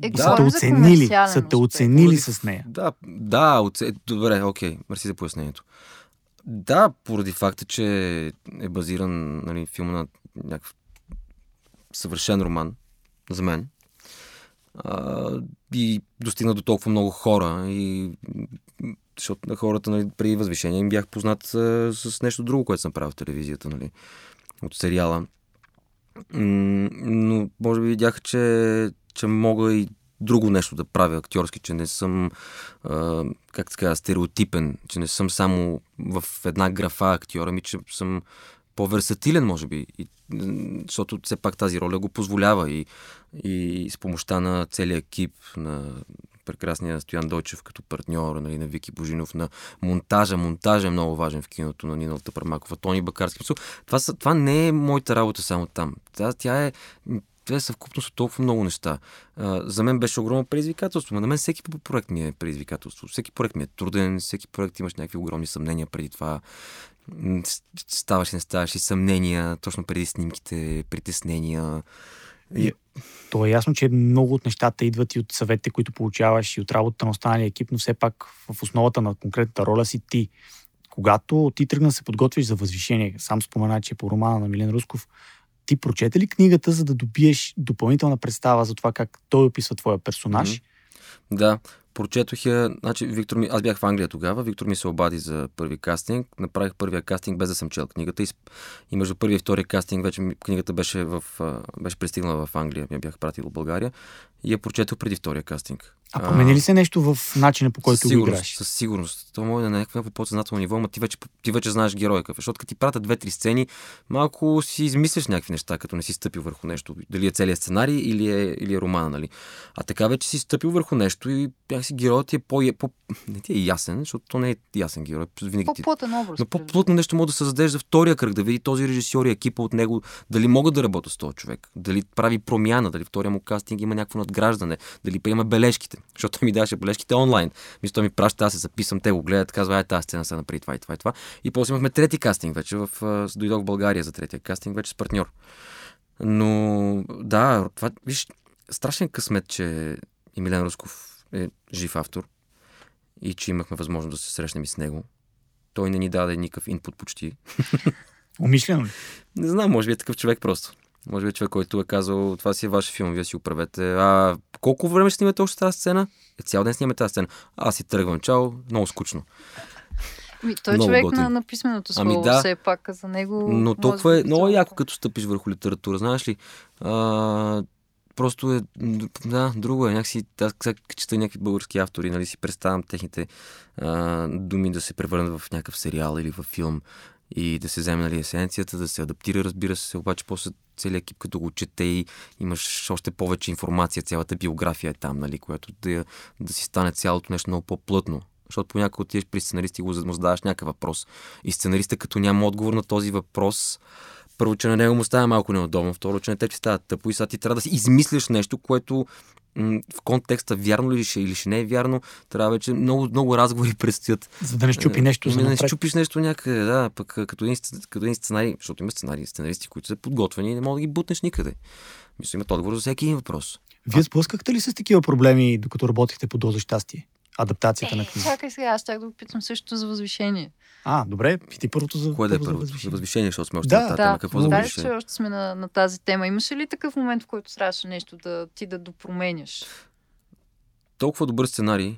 Е, да, са те оценили, са те оценили с нея. Да, да, оце... добре, окей, мерси за пояснението. Да, поради факта, че е базиран нали, филма на някакъв съвършен роман за мен. А, и достигна до толкова много хора. И, защото на хората нали, преди възвишение им бях познат а, с нещо друго, което съм правил в телевизията. Нали. от сериала. Но може би видях, че, че мога и друго нещо да правя актьорски, че не съм, а, как така, стереотипен, че не съм само в една графа актьора, ми, че съм по-версатилен, може би. И, защото все пак тази роля го позволява и, и с помощта на целия екип, на прекрасния Стоян Дойчев като партньор, нали, на Вики Божинов, на монтажа. Монтажа е много важен в киното на Нина Тъпърмакова, Тони Бакарски. Това, това не е моята работа само там. Тя, тя е това е съвкупност от толкова много неща. А, за мен беше огромно предизвикателство. На мен всеки проект ми е предизвикателство. Всеки проект ми е труден, всеки проект имаш някакви огромни съмнения преди това. Ставаш и не ставаш и съмнения, точно преди снимките, притеснения. И... То е ясно, че много от нещата идват и от съветите, които получаваш и от работата на останалия екип, но все пак в основата на конкретната роля си ти. Когато ти тръгна да се подготвиш за възвишение, сам спомена, че по романа на Милен Русков, ти прочете ли книгата, за да добиеш допълнителна представа за това как той описва твоя персонаж? Mm-hmm. Да, прочетох я. Значи, Виктор ми, аз бях в Англия тогава. Виктор ми се обади за първи кастинг. Направих първия кастинг без да съм чел книгата. И, и между първи и втори кастинг вече книгата беше, в, беше пристигнала в Англия. Я бях пратил в България. И я прочетох преди втория кастинг. А промени ли се нещо в начина по който го играеш? Със сигурност. То може да е на някакво подсъзнателно ниво, но ти вече, ти вече знаеш героя какъв. Защото като ти пратят две-три сцени, малко си измисляш някакви неща, като не си стъпил върху нещо. Дали е целият сценарий или е, или е романа, нали? А така вече си стъпил върху нещо и си героят ти е по, по... Не ти е ясен, защото то не е ясен герой. Винаги по-плътен образ. Но по-плътно нещо може да създадеш за втория кръг, да види този режисьор и екипа от него, дали могат да работят с този човек, дали прави промяна, дали втория му кастинг има някакво надграждане, дали приема бележките, защото ми даваше бележките онлайн. Мисля, ми праща, аз се записвам, те го гледат, казва, ай, тази сцена са напри това и това и това. И после имахме трети кастинг вече, в, дойдох в България за третия кастинг, вече с партньор. Но да, това, виж, страшен късмет, че Емилен Русков е жив автор и че имахме възможност да се срещнем и с него. Той не ни даде никакъв инпут почти. Умишлено ли? Не знам, може би е такъв човек просто. Може би човек, който е казал, това си е ваш филм, вие си оправете. А колко време ще снимате още тази сцена? Е, цял ден снимаме тази сцена. Аз си тръгвам, чао, много скучно. Ми, той е човек на, на писменото слово, ами, да, все пак за него. Но толкова е много яко, като стъпиш върху литература. Знаеш ли, а, просто е, да, друго е. Някакси, аз чета някакви български автори, нали си представям техните а, думи да се превърнат в някакъв сериал или в филм и да се вземе нали, есенцията, да се адаптира, разбира се, обаче после целият екип, като го чете и имаш още повече информация, цялата биография е там, нали, която да, да си стане цялото нещо много по-плътно. Защото понякога отидеш при сценаристи и го задаваш някакъв въпрос. И сценариста, като няма отговор на този въпрос, първо, че на него му става малко неудобно, второ, че на теб ти става тъпо и сега ти трябва да си измислиш нещо, което в контекста вярно ли ще или ще не е вярно, трябва вече много, много разговори предстоят. За да не щупи нещо. За да не щупиш нещо някъде, да. Пък като един, като един сценарий, защото има сценарии, сценаристи, които са подготвени и не могат да ги бутнеш никъде. Мисля, имат отговор за всеки един въпрос. Вие сблъскахте ли с такива проблеми, докато работихте по доза щастие? Адаптацията е, на книга. Чакай сега, аз чак да го питам също за възвишение. А, добре, ти първото за Кое да е първо първото? За възвишение, възвишение защото сме още да, на тази да, тема. Какво за възвишение? че още сме на, на тази тема. Имаше ли такъв момент, в който трябваше нещо да ти да допроменяш? Толкова добър сценарий,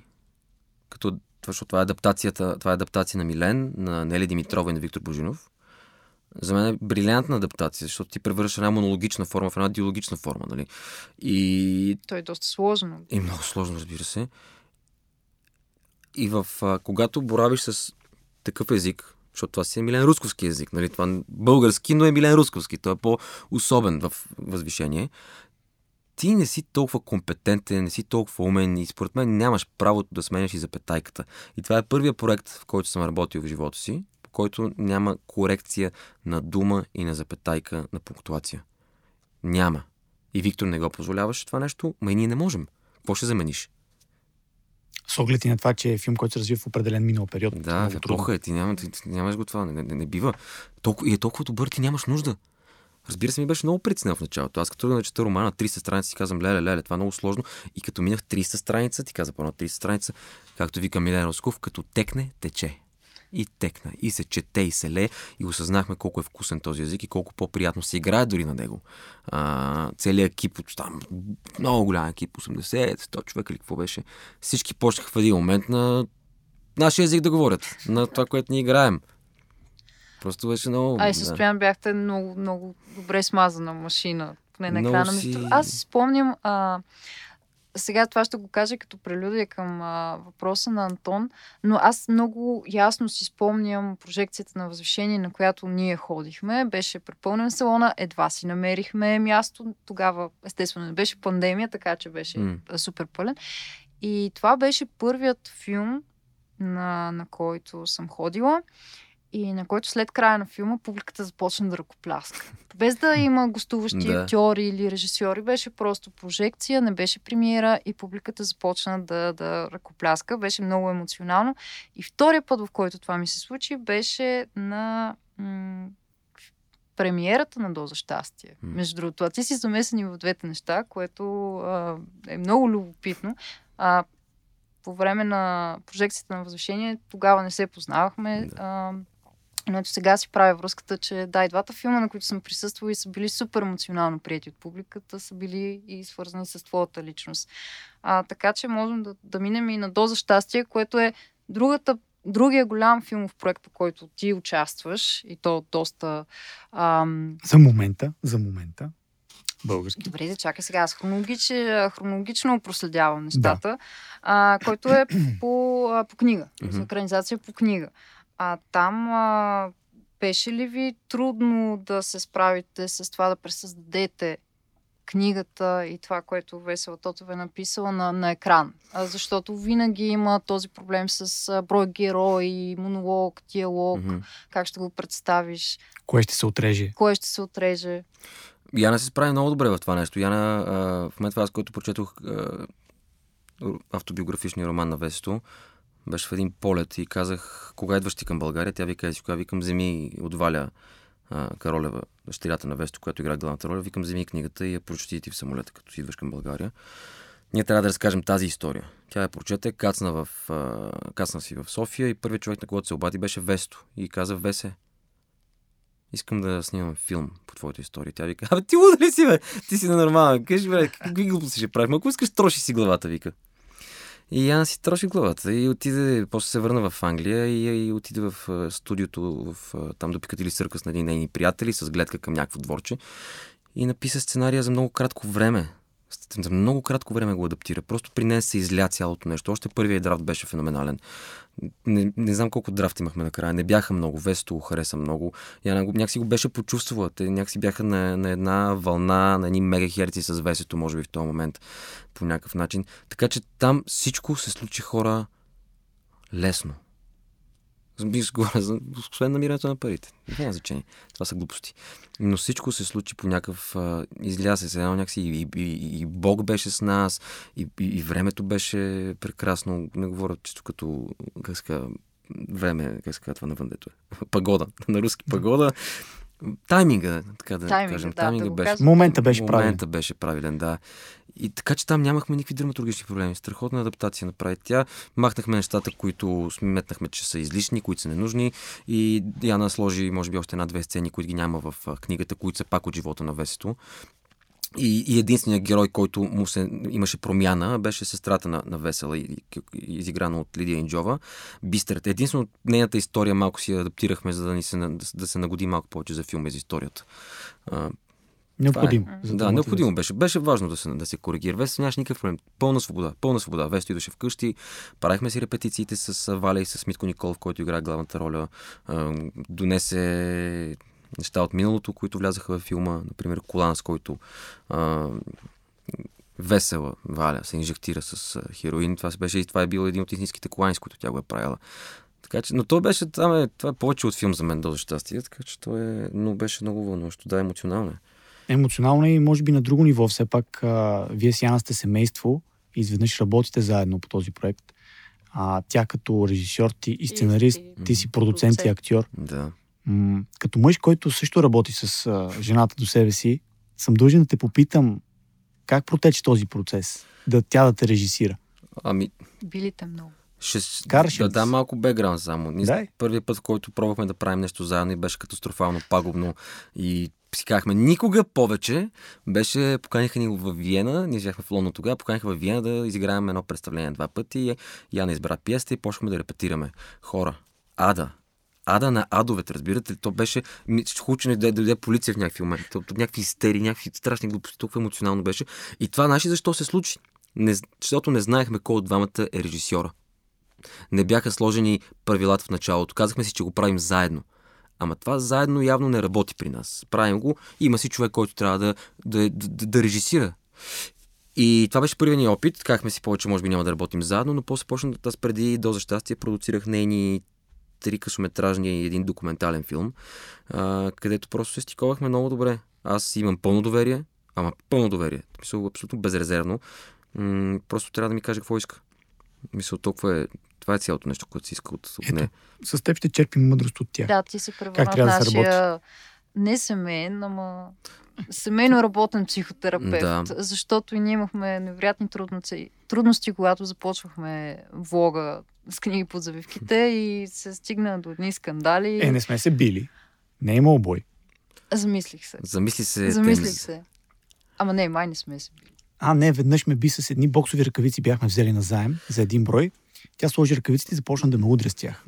като защото това е адаптацията, това е адаптация на Милен, на Нели Димитрова и на Виктор Божинов. За мен е брилянтна адаптация, защото ти превръщаш една монологична форма в една диалогична форма, нали? И... То е доста сложно. И много сложно, разбира се. И в, а, когато боравиш с такъв език, защото това си е Милен Русковски език, нали? Това български, но е Милен Русковски. Той е по-особен в възвишение. Ти не си толкова компетентен, не си толкова умен и според мен нямаш правото да сменяш и запетайката. И това е първият проект, в който съм работил в живота си, по който няма корекция на дума и на запетайка на пунктуация. Няма. И Виктор не го позволяваше това нещо, ма и ние не можем. Какво ще замениш? С оглед и на това, че е филм, който се развива в определен минал период. Да, в епоха е. Ти, няма, ти, ти нямаш го това. Не, не, не бива. Толкова, и е толкова добър, ти нямаш нужда. Разбира се, ми беше много притеснен в началото. Аз като да чета романа 300 страници, си казвам, леле, леле, това е много сложно. И като минах 300 страница, ти каза по 300 страница, както вика Милен Росков, като текне, тече и текна. И се чете, и се ле, и осъзнахме колко е вкусен този език и колко по-приятно се играе дори на него. А, целият екип, там, много голям екип, 80-100 човека или какво беше, всички почнаха в един момент на нашия език да говорят, на това, което ни играем. Просто беше много... А и с да. бяхте много, много добре смазана машина. Поне на екрана. Си... Аз си спомням... А, сега това ще го кажа като прелюдия към а, въпроса на Антон, но аз много ясно си спомням прожекцията на възвишение, на която ние ходихме. Беше препълнен салона, едва си намерихме място. Тогава, естествено, не беше пандемия, така че беше mm. супер пълен. И това беше първият филм, на, на който съм ходила и на който след края на филма публиката започна да ръкопляска. Без да има гостуващи да. актьори или режисьори, беше просто прожекция, не беше премиера и публиката започна да, да ръкопляска. Беше много емоционално. И втория път, в който това ми се случи, беше на м- премиерата на Доза щастие. Mm. Между другото, а ти си замесени в двете неща, което а, е много любопитно. А, по време на прожекцията на възвишение тогава не се познавахме. Да. А, но ето сега си правя връзката, че да, и двата филма, на които съм присъствала и са били супер емоционално прияти от публиката, са били и свързани с твоята личност. А, така че можем да, да минем и на Доза щастие, което е другата другия голям филмов проект, по който ти участваш, и то доста... Ам... За момента, за момента. Български. Добре, да чакай сега. Аз хронологич, хронологично проследявам нещата, да. а, който е по, по книга. Mm-hmm. Екранизация по книга. А там а, беше ли ви трудно да се справите с това да пресъздадете книгата и това, което Весела Тотова е написала на, на екран. А, защото винаги има този проблем с а, брой герои, монолог, диалог, mm-hmm. как ще го представиш. Кое ще се отреже? Кое ще се отреже? Яна се справи много добре в това нещо. Яна, а, в момента аз, който прочетох а, автобиографичния роман на Весето, беше в един полет и казах, кога идваш ти към България? Тя вика, си кога викам, земи от Валя а, Каролева, дъщерята на Весто, която игра главната роля, викам, вземи книгата и я прочети ти в самолета, като си идваш към България. Ние трябва да разкажем тази история. Тя я прочете, кацна, в, а, кацна си в София и първият човек, на който се обади, беше Весто. И каза, Весе, искам да снимам филм по твоята история. Тя вика, абе ти луда ли си, бе? Ти си ненормален. Кажи, бе, какви глупости ще правим? Ако искаш, троши си главата, вика. И Яна си троши главата и отиде, после се върна в Англия и, и отиде в студиото, в, там до Пикатили Съркъс на един нейни приятели с гледка към някакво дворче и написа сценария за много кратко време за много кратко време го адаптира. Просто при нея се изля цялото нещо. Още първият драфт беше феноменален. Не, не знам колко драфт имахме накрая. Не бяха много. Весто го хареса много. Яна някакси го беше почувствала. Те някакси бяха на, на една вълна, на едни мегахерци с Весето, може би в този момент, по някакъв начин. Така че там всичко се случи хора лесно. Бих говоря за освен намирането на парите. Няма значение. Това са глупости. Но всичко се случи по някакъв... изляза се едно някакси и, и, и, Бог беше с нас, и, и, и времето беше прекрасно. Не говоря чисто като, как ска, време, как се казва това навън, дето е. Пагода. На руски пагода. Тайминга, така да Тайминга, кажем. Да, Тайминга да беше. Момента беше правилен. Момента беше правилен, да. И така че там нямахме никакви драматургични проблеми. Страхотна адаптация направи тя. Махнахме нещата, които сметнахме, че са излишни, които са ненужни. И Яна сложи, може би, още една-две сцени, които ги няма в книгата, които са пак от живота на Весето. И, и единственият герой, който му се, имаше промяна, беше сестрата на, на Весела, изиграна от Лидия Инджова, Бистрата. Единствено нейната история малко си адаптирахме, за да, ни се, да, да се нагоди малко повече за филма за историята. Необходимо. Е. Да, необходимо беше. Беше важно да се, да се коригира. Весто нямаше никакъв проблем. Пълна свобода. Пълна свобода. Весто идваше вкъщи. Правихме си репетициите с Валя и с Митко Николов, който играе главната роля. Донесе неща от миналото, които влязаха в филма. Например, колан, с който а, весела Валя се инжектира с хероин. Това беше и това е било един от истинските колани, с които тя го е правила. Така че, но то беше, това е, това е повече от филм за мен, до щастие, така че то е, но беше много вълнуващо, да, емоционално е емоционално и може би на друго ниво. Все пак а, вие с Яна сте семейство и изведнъж работите заедно по този проект. А, тя като режисьор ти и сценарист, и, ти си продуцент и актьор. Да. М- като мъж, който също работи с а, жената до себе си, съм дължен да те попитам как протече този процес, да тя да те режисира. Ами... Билите много. Ще Караш да дам малко бекграунд само. Ние първият път, в който пробвахме да правим нещо заедно и беше катастрофално пагубно и си казахме никога повече. Беше, поканиха ни в Виена, ние бяхме в Лондон тогава, поканиха в Виена да изиграем едно представление два пъти. И Яна избра пиеста и почнахме да репетираме. Хора, ада, ада на адовете, разбирате ли? То беше хучене да дойде полиция в някакви моменти. То, някакви истери, някакви страшни глупости, толкова емоционално беше. И това, наши защо се случи? Не, защото не знаехме кой от двамата е режисьора. Не бяха сложени правилата в началото. Казахме си, че го правим заедно. Ама това заедно явно не работи при нас. Правим го, има си човек, който трябва да, да, да, да режисира. И това беше първият ни опит. Казахме си повече, може би няма да работим заедно, но после почна да аз преди до за щастие продуцирах нейни три късометражни и един документален филм, а, където просто се стиковахме много добре. Аз имам пълно доверие, ама пълно доверие. Мисля, абсолютно безрезервно. М- просто трябва да ми каже какво иска. Мисля, толкова е. Това е цялото нещо, което си иска от, от нея. С теб ще черпим мъдрост от тях. Да, ти се превърна нашия... да се работи? Не семейен, ама семейно работен психотерапевт, да. защото и ние имахме невероятни трудности, трудности, когато започвахме влога с книги под завивките и се стигна до едни скандали. Е, не сме се били. Не е имал бой. Замислих се. Замисли се. Замислих се. Ама не, май не сме се били. А, не, веднъж ме би с едни боксови ръкавици бяхме взели на заем за един брой. Тя сложи ръкавиците и започна да ме удря с тях.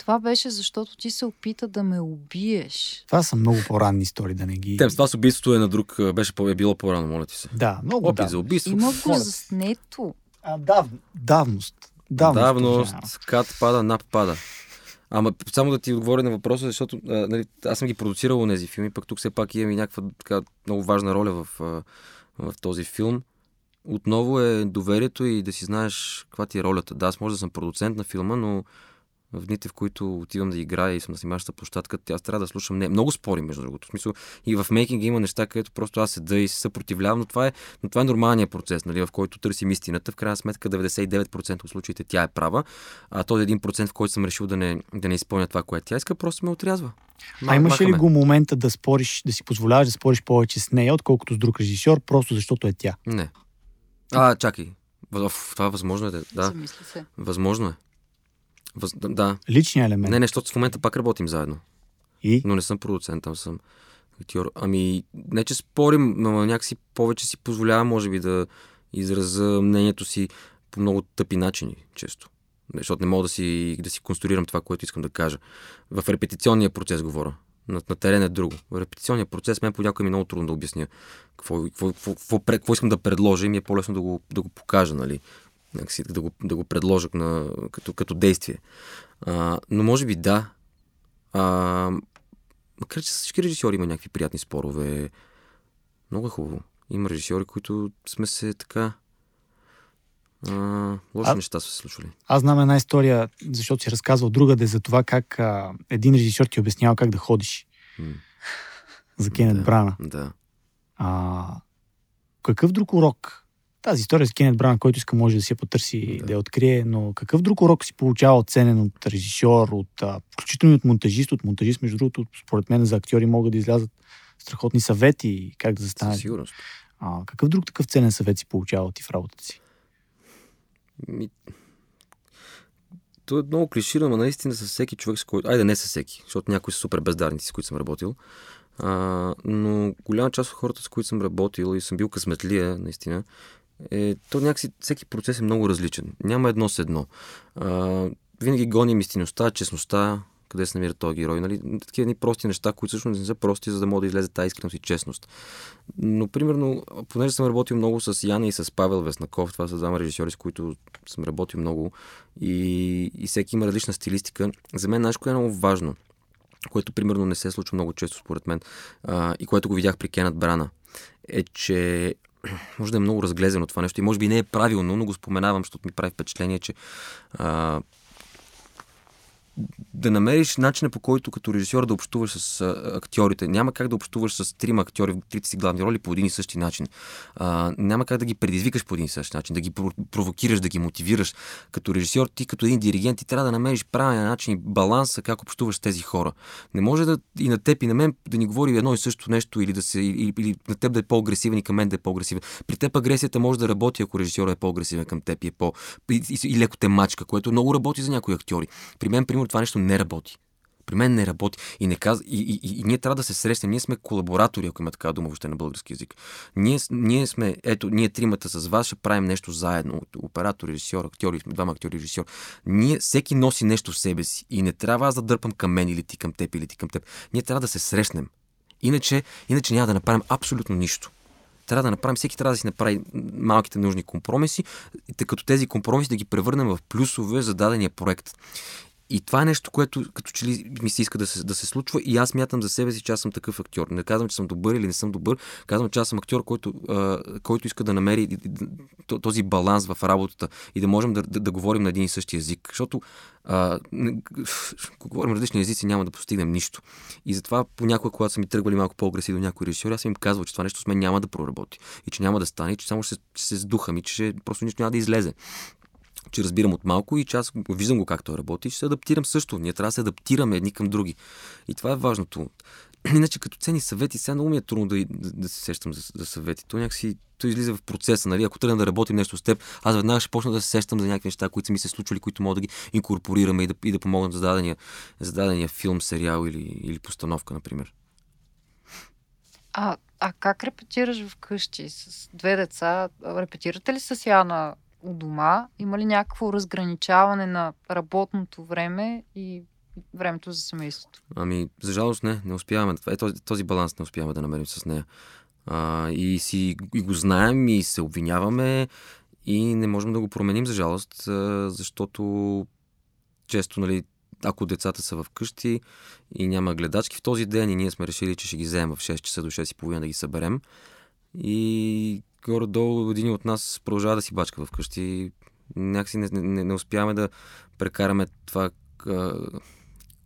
Това беше защото ти се опита да ме убиеш. Това са много по-ранни истории, да не ги... Тем, това с убийството е на друг, беше е било по-рано, моля ти се. Да, много Опит да. за убийство. Има го заснето. А, дав... Давност. Давност, давност кат пада, нап пада. Ама само да ти отговоря на въпроса, защото а, нали, аз съм ги продуцирал тези филми, пък тук все пак имам и някаква така много важна роля в, в този филм. Отново е доверието и да си знаеш каква ти е ролята. Да, аз може да съм продуцент на филма, но в дните, в които отивам да играя и съм на снимащата площадка, аз трябва да слушам. Не, много спори, между другото. В смисъл, и в мейкинга има неща, където просто аз седа и се съпротивлявам, но това е, но това е нормалният процес, нали, в който търсим истината. В крайна сметка 99% от случаите тя е права, а този 1%, в който съм решил да не, да не изпълня това, което тя иска, просто ме отрязва. А имаше ли го момента да спориш, да си позволяваш да спориш повече с нея, отколкото с друг режисьор, просто защото е тя? Не. А, чакай. Това възможно е да. Възможно е. Въз... Да. Личния елемент. Не, не, защото в момента пак работим заедно. И? Но не съм продуцент, там съм актьор. Ами, не че спорим, но някакси повече си позволява, може би, да израза мнението си по много тъпи начини, често. Защото не мога да си, да си конструирам това, което искам да кажа. В репетиционния процес говоря. На, на терен е друго. В репетиционния процес мен понякога ми е много трудно да обясня какво, какво, какво, какво, какво искам да предложа и ми е по-лесно да го, да го покажа, нали? Някакси да го, да го предложа на, като, като действие. А, но може би да. А, макар че с всички режисьори има някакви приятни спорове. Много е хубаво. Има режисьори, които сме се така... А, лоши а, неща са се случвали. Аз знам една история, защото си разказвал другаде за това как а, един режисьор ти обяснява как да ходиш. М. За Кенет да, Брана. Да. А, какъв друг урок тази история с Кенет Бран, който иска може да си я потърси да. да я открие, но какъв друг урок си получава ценен от режисьор, от, а, включително от монтажист, от монтажист, между другото, според мен за актьори могат да излязат страхотни съвети как да застанат. Със сигурност. А, какъв друг такъв ценен съвет си получава ти в работата си? Ми... То е много клиширано, но наистина с всеки човек, с който... Айде, не с всеки, защото някои са супер бездарници, с които съм работил. А, но голяма част от хората, с които съм работил и съм бил късметлия, наистина, е, то някакси всеки процес е много различен. Няма едно с едно. А, винаги гоним истинността, честността, къде се намира този герой. Нали? Такива ни прости неща, които всъщност не са прости, за да може да излезе тази искреност и честност. Но, примерно, понеже съм работил много с Яна и с Павел Веснаков, това са двама режисьори, с които съм работил много и, и всеки има различна стилистика. За мен нещо е много важно, което примерно не се случва много често според мен а, и което го видях при Кенът Брана, е, че може да е много разглезено това нещо и може би не е правилно, но го споменавам, защото ми прави впечатление, че а, да намериш начина по който като режисьор да общуваш с актьорите. Няма как да общуваш с трима актьори в трите си главни роли по един и същи начин. А, няма как да ги предизвикаш по един и същи начин, да ги провокираш, да ги мотивираш. Като режисьор, ти като един диригент, ти трябва да намериш правилен начин и баланса как общуваш с тези хора. Не може да и на теб и на мен да ни говори едно и също нещо или, да се, или, или на теб да е по-агресивен и към мен да е по-агресивен. При теб агресията може да работи, ако режисьорът е по-агресивен към теб и, е по, и, и, и леко те мачка, което много работи за някои актьори. При мен, примерно, това нещо не работи. При мен не работи. И, не каз... и, и, и, и ние трябва да се срещнем. Ние сме колаборатори, ако има такава дума въобще на български язик. Ние, ние сме, ето, ние тримата с вас ще правим нещо заедно. Оператор, режисьор, актьор, двама актьори, режисьор. Ние, всеки носи нещо в себе си. И не трябва аз да дърпам към мен или ти към теб, или ти към теб. Ние трябва да се срещнем. Иначе, иначе няма да направим абсолютно нищо трябва да направим, всеки трябва да си направи малките нужни компромиси, тъй като тези компромиси да ги превърнем в плюсове за дадения проект. И това е нещо, което като че ли ми се иска да се, да се случва и аз мятам за себе си, че аз съм такъв актьор. Не казвам, че съм добър или не съм добър, казвам, че аз съм актьор, който, а, който иска да намери този баланс в работата и да можем да, да, да говорим на един и същи език. Защото а, ако говорим различни езици, няма да постигнем нищо. И затова понякога, когато са ми тръгвали малко по-агресивно някои режисьори, аз съм им казвал, че това нещо с мен няма да проработи и че няма да стане, и че само ще се сдухам и че просто нищо няма да излезе че разбирам от малко и че аз виждам го как той работи и ще се адаптирам също. Ние трябва да се адаптираме едни към други. И това е важното. Иначе като цени съвети, сега много ми е трудно да, да, да се сещам за, за съвети. То някакси то излиза в процеса. Нали? Ако тръгна да работим нещо с теб, аз веднага ще почна да се сещам за някакви неща, които са ми се случвали, които мога да ги инкорпорираме и да, и да помогнат за дадения, за дадения филм, сериал или, или постановка, например. А, а как репетираш вкъщи с две деца? Репетирате ли с Яна у дома? Има ли някакво разграничаване на работното време и времето за семейството? Ами, за жалост не, не успяваме. Е, този, този баланс не успяваме да намерим с нея. А, и, си, и го знаем и се обвиняваме и не можем да го променим, за жалост, защото често, нали, ако децата са вкъщи и няма гледачки в този ден и ние сме решили, че ще ги вземем в 6 часа до 6 и половина да ги съберем. И горе-долу един от нас продължава да си бачка вкъщи. Някакси не, не, не успяваме да прекараме това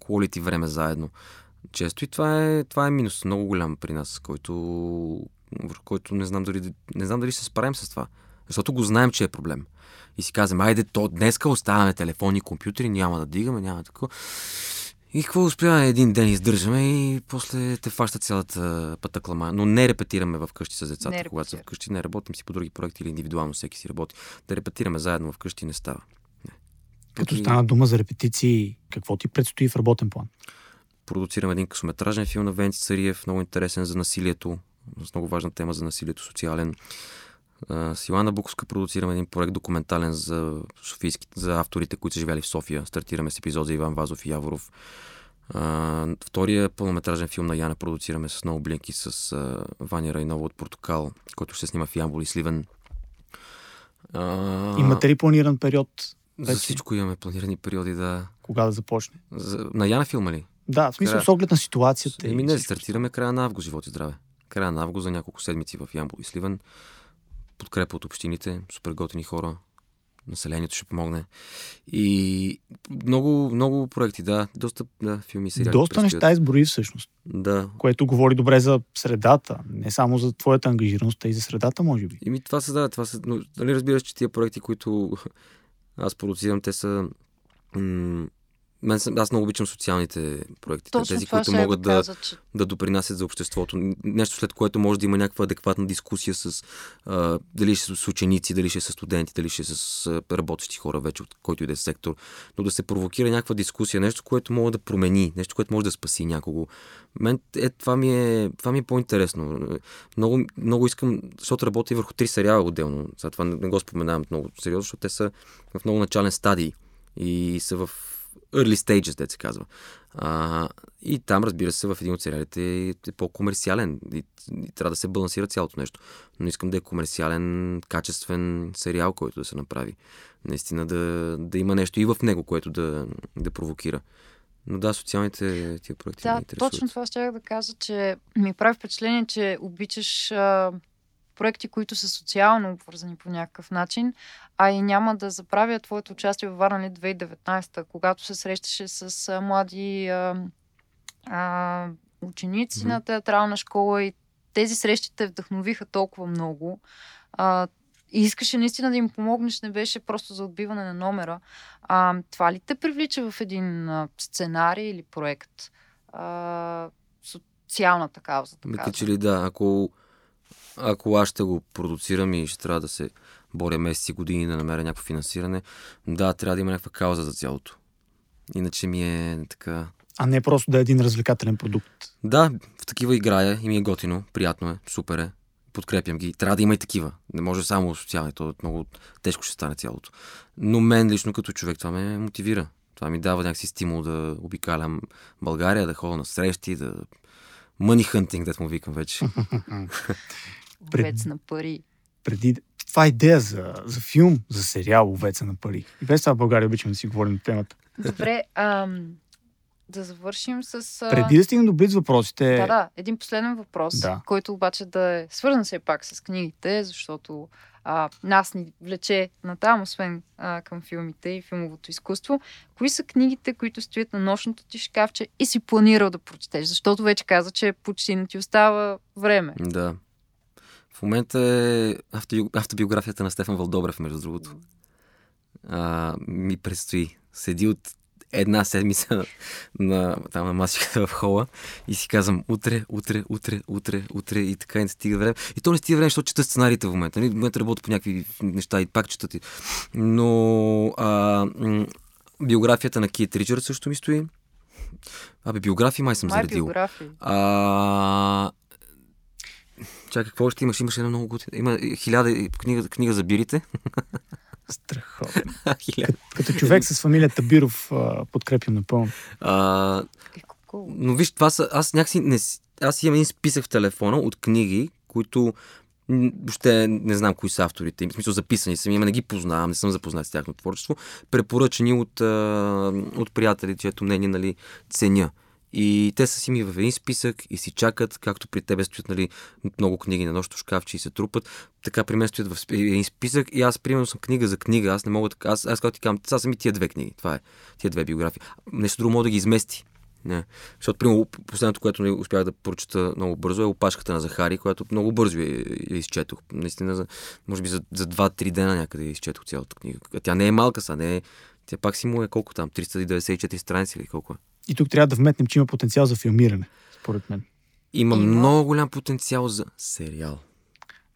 quality време заедно. Често и това е, това е минус много голям при нас, който, който не знам, дали, не знам дали се справим с това. Защото го знаем, че е проблем. И си казваме, айде, то днеска оставяме телефони, компютри, няма да дигаме, няма такова. И какво успяваме един ден издържаме и после те фаща цялата пътъклама. Но не репетираме вкъщи с децата, не когато са вкъщи. Не работим си по други проекти или индивидуално всеки си работи. Да репетираме заедно вкъщи не става. Не. Като стана дума за репетиции, какво ти предстои в работен план? Продуцирам един късометражен филм на Венци Цариев, много интересен за насилието, с много важна тема за насилието социален. С Йоанна Буковска продуцираме един проект документален за, софийски, за авторите, които са живели в София. Стартираме с епизод за Иван Вазов и Яворов. Uh, втория пълнометражен филм на Яна продуцираме с много блинки с uh, Ваня Райнова от Портокал, който ще снима в Ямбол и Сливен. Uh, Имате ли планиран период? За всичко имаме планирани периоди, да. Кога да започне? За... На Яна филма ли? Да, в смисъл края... с оглед на ситуацията. Еми не, стартираме края на август, живот и здраве. Края на август за няколко седмици в Ямбол и Сливен подкрепа от общините, супер готини хора, населението ще помогне. И много, много проекти, да, доста да, филми, сериали. Доста неща изброи всъщност. Да. Което говори добре за средата, не само за твоята ангажираност, а и за средата, може би. Ими това са, да, това са, но, нали разбираш, че тия проекти, които аз продуцирам, те са м- мен, аз много обичам социалните проекти. Точно тези, които могат да, каза, че... да допринасят за обществото. Нещо след което може да има някаква адекватна дискусия с а, дали ще с ученици, дали ще с студенти, дали ще с а, работещи хора вече, от който и да е сектор. Но да се провокира някаква дискусия, нещо, което може да промени, нещо, което може да спаси някого. Мен е, това, ми е, това ми е по-интересно. Много, много искам, защото работя и върху три сериала отделно. За това не, не го споменавам много сериозно, защото те са в много начален стадий и са в early stages, де се казва. А, и там, разбира се, в един от сериалите е, по-комерциален и, и трябва да се балансира цялото нещо. Но искам да е комерциален, качествен сериал, който да се направи. Наистина да, да има нещо и в него, което да, да провокира. Но да, социалните тия проекти да, точно това ще да кажа, че ми прави впечатление, че обичаш а, проекти, които са социално обвързани по някакъв начин, а и няма да забравя твоето участие в Варна 2019, когато се срещаше с а, млади а, а, ученици mm-hmm. на театрална школа и тези срещи те вдъхновиха толкова много. А, и искаше наистина да им помогнеш, не беше просто за отбиване на номера. А, това ли те привлича в един а, сценарий или проект? А, социалната кауза, така. че ли да, ако ако аз ще го продуцирам и ще трябва да се боря месеци години да намеря някакво финансиране, да, трябва да има някаква кауза за цялото. Иначе ми е така А не просто да е един развлекателен продукт. Да, в такива играя и ми е готино, приятно е, супер е. Подкрепям ги. Трябва да има и такива. Не може само социални, то много тежко ще стане цялото. Но мен лично като човек това ме мотивира. Това ми дава някакси стимул да обикалям България, да ходя на срещи, да... Money hunting, да му викам вече. Пред... на пари. Преди... Това е идея за, за филм, за сериал Овеца на пари. И без това в България обичаме да си говорим на темата. Добре, ам, да завършим с... Преди да стигнем до близ въпросите... Да, да, един последен въпрос, да. който обаче да е свързан все пак с книгите, защото а, нас ни влече на там, освен а, към филмите и филмовото изкуство. Кои са книгите, които стоят на нощното ти шкафче и си планирал да прочетеш? Защото вече каза, че почти не ти остава време. Да. В момента е автобиографията на Стефан Валдобрев, между другото. А, ми предстои. Седи от една седмица на, там на масиката в хола и си казвам утре, утре, утре, утре, утре и така не стига време. И то не стига време, защото чета сценариите в момента. Нали? В момента работя по някакви неща и пак чета ти. Но а, биографията на Кит Ричард също ми стои. Абе, биографии май съм май заредил. Биографии. А, Чакай, какво още имаш? Имаш една много готина. Има хиляда книга, книга за бирите. Страхотно. като, като човек с фамилията Биров подкрепям напълно. А, е, но виж, това са... Аз някакси не... Аз имам един списък в телефона от книги, които въобще не знам кои са авторите. В смисъл записани са ми, не ги познавам, не съм запознат с тяхното творчество. Препоръчани от, от приятели, чието мнение нали, ценя. И те са си ми в един списък и си чакат, както при тебе стоят нали, много книги на нощто шкафче и се трупат. Така при мен стоят в един списък и аз примерно съм книга за книга. Аз не мога така. Аз, аз когато ти казвам, сега са ми тия две книги. Това е. Тия две биографии. Нещо друго мога да ги измести. Не. Защото, примерно, последното, което не успях да прочета много бързо е опашката на Захари, която много бързо я, изчетох. Наистина, за, може би за, за 2-3 дена някъде изчетох цялата книга. Тя не е малка са, не е... Тя пак си му е колко там? 394 страници или колко е? И тук трябва да вметнем, че има потенциал за филмиране, според мен. Има, има много голям потенциал за сериал.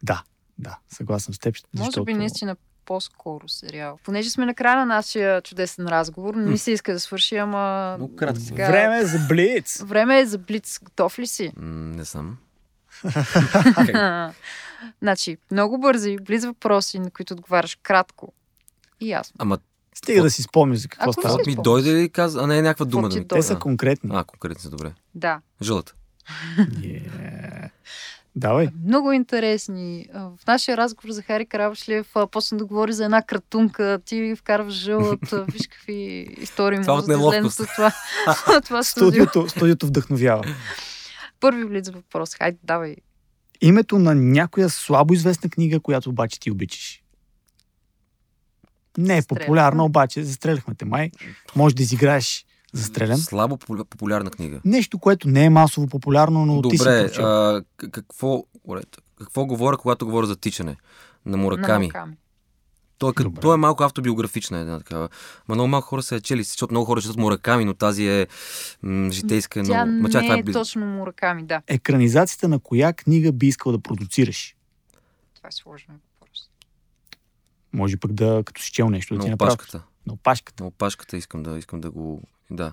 Да, да, съгласен с теб. Защото... Може би наистина по-скоро сериал. Понеже сме на края на нашия чудесен разговор, не ми се иска да свърши, ама... Много кратко. Сега... Време е за Блиц! Време е за Блиц. Готов ли си? М- не съм. значи, много бързи, близ въпроси, на които отговаряш кратко и ясно. Ама Стига да си спомниш за какво става. Ми дойде и каза, а не е някаква дума. Да ми... Те са конкретни. А, конкретни са, добре. Да. Жълата. Yeah. Давай. Много интересни. В нашия разговор за Хари Карабашлиев почна да говори за една кратунка. Ти вкарваш жълът. Виж какви истории може да от това, това студиото. Студиото вдъхновява. Първи влиз въпрос. Хайде, давай. Името на някоя слабо известна книга, която обаче ти обичаш. Не е популярна, обаче застреляхме те май. Може да изиграеш застрелен. Слабо популярна книга. Нещо, което не е масово популярно, но Добре, ти си а, какво, какво говоря, когато говоря за тичане? На Мураками. На Мураками. Той, е, той е малко автобиографична една такава. Ма много малко хора са я чели, защото много хора четат Мураками, но тази е м- житейска. Тя но... Ма, не това е, е точно Мураками, да. Екранизацията на коя книга би искал да продуцираш? Това е сложно. Може пък да, като си чел нещо, да на ти опашката. На опашката. На опашката искам да, искам да го... Да.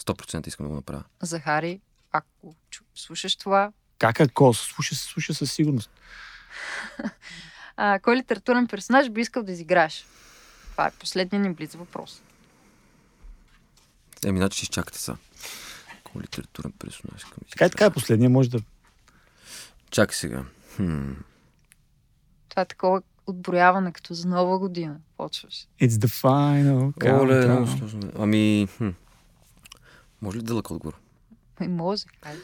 100% искам да го направя. Захари, ако слушаш това... Как ако? Слуша, слуша със сигурност. а, кой литературен персонаж би искал да изиграш? Това е последният ни близ въпрос. Еми, значи ще изчакате са. Кой литературен персонаж? Така е, така е последния, може да... Чакай сега. Хм. Това е такова отброяване като за нова година. Почваш. It's the final Оле, много сложно. Ами, хм. може ли дълъг отговор? Ами, може. Хайде.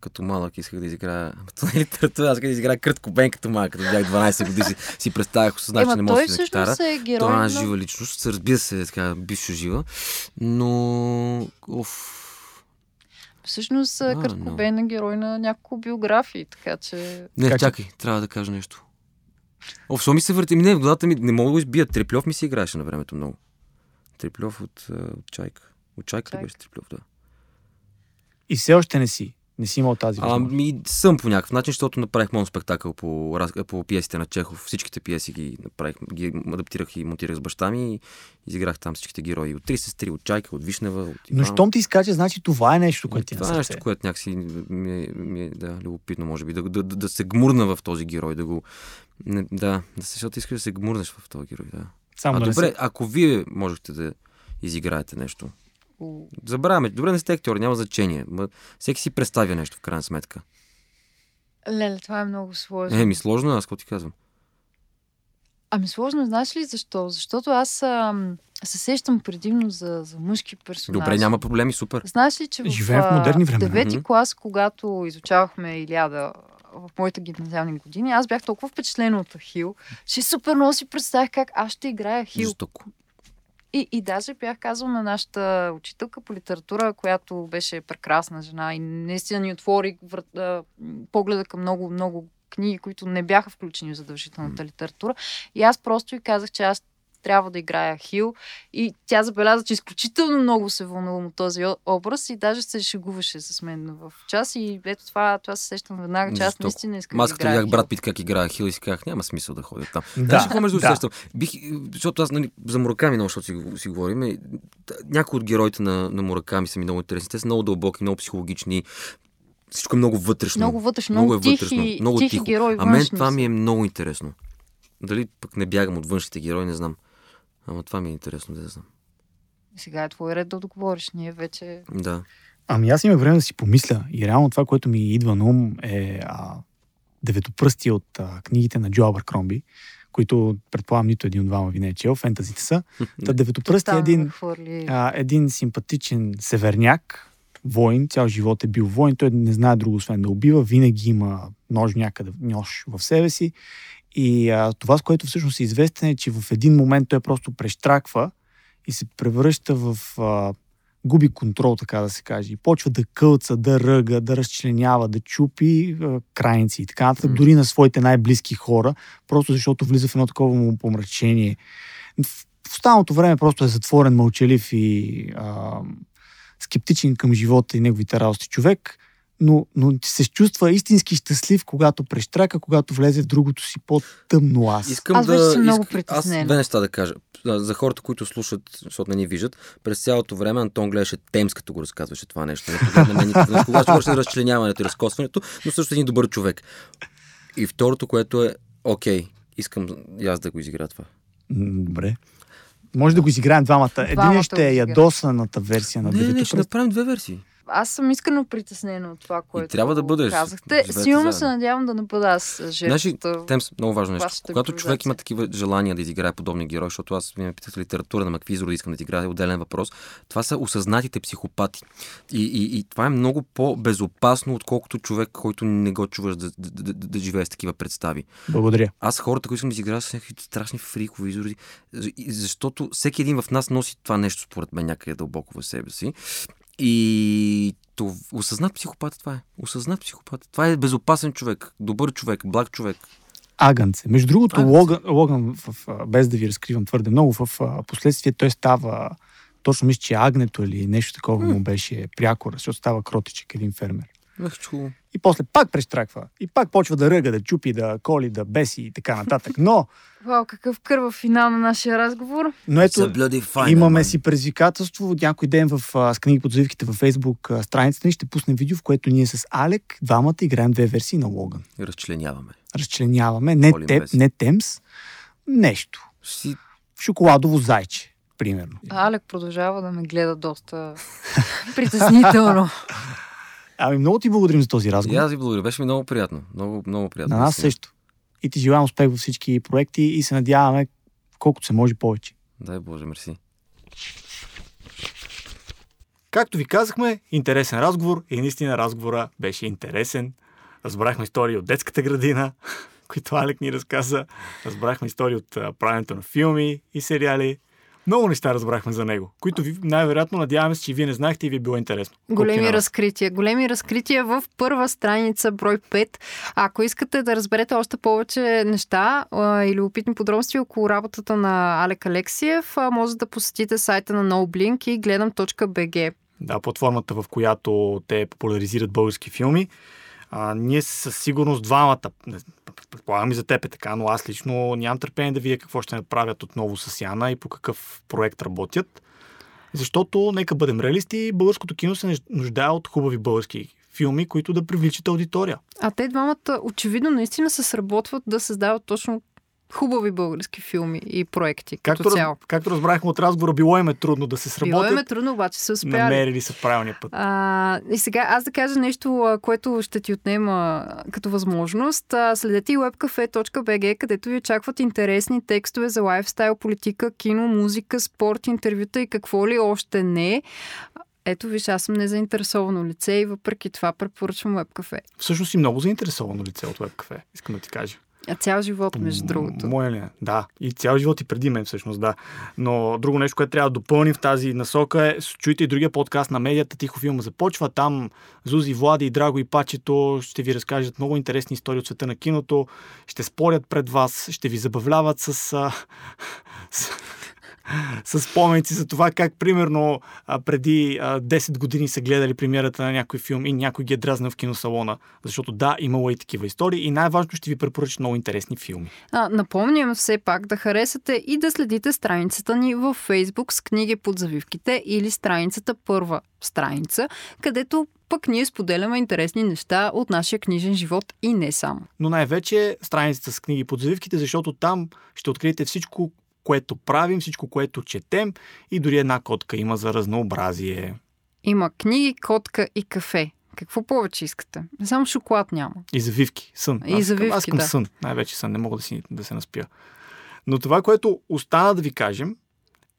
Като малък исках да изиграя... Е аз исках да изиграя Кърт Кобен като малък, като бях 12 години си, си представях осъзнах, че не мога да китара. Е герой Това е жива личност, разбира се, така, бившо жива, но... Оф, Всъщност Кърт Кобен е герой на няколко биографии, така че... Не, как... чакай, трябва да кажа нещо. О, в ми се върти. Не, в главата ми не мога да го избият. Треплев ми се играеше на времето много. Треплев от, от Чайка. От Чайка Чайк. беше Треплев, да. И все още не си. Не си имал тази възможност? Ами съм по някакъв начин, защото направих моноспектакъл по, по пиесите на Чехов. Всичките пиеси ги направих, ги адаптирах и монтирах с баща ми и изиграх там всичките герои. От три сестри, от Чайка, от Вишнева. От Но щом ти изкача, значи това е нещо, което ти е Това е нещо, което някакси ми е, ми е да, любопитно, може би. Да, да, да, да, се гмурна в този герой, да го... Не, да, защото искаш да се гмурнеш в този герой, да. Само а да добре, се... ако вие можехте да изиграете нещо, Забравяме. Добре, не сте актьор, няма значение. Всеки си представя нещо в крайна сметка. Леле, това е много сложно. Е, ми сложно, аз какво ти казвам? Ами сложно, знаеш ли защо? Защото аз ам, се сещам предимно за, за мъжки персонажи. Добре, няма проблеми, супер. Знаеш ли, че в, Живеем в модерни времена. девети клас, когато изучавахме Илиада в моите гимназиални години, аз бях толкова впечатлена от Ахил, че супер много си представях как аз ще играя Ахил. Жестоко. И, и даже бях казал на нашата учителка по литература, която беше прекрасна жена и наистина ни отвори врата, погледа към много, много книги, които не бяха включени в задължителната литература. И аз просто и казах, че аз трябва да играя Хил. И тя забеляза, че изключително много се вълнувам от този образ и даже се шегуваше с мен в час. И ето това, това се сещам веднага, че аз наистина искам аз, да играя. Като брат Пит как играе Хил и си казах, няма смисъл да ходя там. Да, Знаеш, какво между да. сещам? Бих, защото аз нали, за Мураками много, защото си, си говорим. Някои от героите на, на Мураками са ми много интересни. Те са много дълбоки, много психологични всичко е много вътрешно. Много вътрешно, много, много е вътрешно, тихи, много тихи тихо. Герои, а мен това ми е много интересно. Дали пък не бягам от външните герои, не знам. Ама това ми е интересно да знам. Сега е твой ред да отговориш. Ние вече... Да. Ами аз имам време да си помисля. И реално това, което ми идва на ум е а, деветопръсти от а, книгите на Джо Абъркромби, които предполагам нито един от двама ви не е чел, фентазите са. Та деветопръсти е един, а, един симпатичен северняк, воин, цял живот е бил воин, той не знае друго освен да убива, винаги има нож някъде, нож в себе си и а, това, с което всъщност е известен е, че в един момент той просто прещраква и се превръща в... А, губи контрол, така да се каже. И почва да кълца, да ръга, да разчленява, да чупи а, крайници и така нататък, mm. дори на своите най-близки хора, просто защото влиза в едно такова му помрачение. В останалото време просто е затворен, мълчалив и а, скептичен към живота и неговите работи човек – но, но се чувства истински щастлив, когато прещрака, когато влезе в другото си по-тъмно аз. Искам аз да, съм много иск... Аз две неща да кажа. За хората, които слушат, защото не ни виждат, през цялото време Антон гледаше Темс, като го разказваше това нещо. Не мен, когато говореше за разчленяването и разкосването, но също един добър човек. И второто, което е, окей, искам и аз да го изигра това. Добре. Може да го изиграем двамата. Един ще е ядосаната версия на Не, не, ще направим две версии аз съм искрено притеснена от това, което и трябва да бъдеш. казахте. Силно се надявам да не бъда аз жертвата. Значи, Темс, много важно нещо. Когато човек има такива желания да изиграе подобни герои, защото аз ми питах литература на Маквизор да искам да изиграе отделен въпрос, това са осъзнатите психопати. И, и, и това е много по-безопасно, отколкото човек, който не го чуваш да, да, да, да, да живее с такива представи. Благодаря. Аз хората, които искам да изиграя с някакви страшни фрикови изрази, защото всеки един в нас носи това нещо, според мен, някъде дълбоко в себе си. И то, осъзнат психопат това е. Осъзнат психопат. Това е безопасен човек, добър човек, благ човек. Агънце. Между другото, Логан, Логан в, без да ви разкривам твърде много, в последствие той става, точно мисля, че агнето или нещо такова му беше прякора, защото става кротичек, един фермер. Ах, чу. И после пак прещраква. И пак почва да ръга, да чупи, да коли, да беси и така нататък. Но... Вау, какъв кървав финал на нашия разговор. Но ето, fine, имаме man. си предизвикателство. Някой ден в, с книги под завивките във Фейсбук страницата ни ще пуснем видео, в което ние с Алек двамата играем две версии на Логан. И разчленяваме. Разчленяваме. Не, теб, не Темс. Нещо. Си... Шоколадово зайче примерно. Алек продължава да ме гледа доста притеснително. Ами много ти благодарим за този разговор. И аз ви благодаря. Беше ми много приятно. Много, много приятно. На нас също. И ти желаем успех във всички проекти и се надяваме колкото се може повече. Дай Боже, мерси. Както ви казахме, интересен разговор и наистина разговора беше интересен. Разбрахме истории от детската градина, които Алек ни разказа. Разбрахме истории от правенето на филми и сериали. Много неща разбрахме за него, които ви, най-вероятно надяваме се, че вие не знаехте и ви е било интересно. Големи разкрития. Големи разкрития в първа страница, брой 5. Ако искате да разберете още повече неща а, или опитни подробности около работата на Алек Алексиев, а, може да посетите сайта на NoBlink и гледам.bg. Да, платформата, в която те популяризират български филми. А, ние със сигурност двамата, предполагам и за теб е така, но аз лично нямам търпение да видя какво ще направят отново с Яна и по какъв проект работят. Защото, нека бъдем реалисти, българското кино се нуждае от хубави български филми, които да привличат аудитория. А те двамата очевидно наистина се сработват да създават точно хубави български филми и проекти както, като цяло. Както разбрахме от разговора, било им е трудно да се сработят. Било им е трудно, обаче се успяли. Намерили са правилния път. А, и сега аз да кажа нещо, което ще ти отнема като възможност. Следете и webcafe.bg, където ви очакват интересни текстове за лайфстайл, политика, кино, музика, спорт, интервюта и какво ли още не. Ето виж, аз съм незаинтересовано лице и въпреки това препоръчвам WebCafe. Всъщност си много заинтересовано лице от WebCafe, искам да ти кажа. А цял живот, между другото. Моя ли? Е? Да. И цял живот и преди мен, всъщност, да. Но друго нещо, което трябва да допълним в тази насока е, чуйте и другия подкаст на медията, Тихо филма започва. Там Зузи, Влади, и Драго и Пачето ще ви разкажат много интересни истории от света на киното, ще спорят пред вас, ще ви забавляват с, с с споменци за това как, примерно, преди 10 години са гледали премиерата на някой филм и някой ги е дразнал в киносалона. Защото да, имало и такива истории и най-важно ще ви препоръча много интересни филми. А, напомням все пак да харесате и да следите страницата ни в Facebook с книги под завивките или страницата първа страница, където пък ние споделяме интересни неща от нашия книжен живот и не само. Но най-вече страницата с книги под завивките, защото там ще откриете всичко, което правим, всичко, което четем и дори една котка има за разнообразие. Има книги, котка и кафе. Какво повече искате? Само шоколад няма. И завивки, сън. И аз, завивки, аз към да. сън. Най-вече сън. Не мога да, си, да се наспя. Но това, което остана да ви кажем,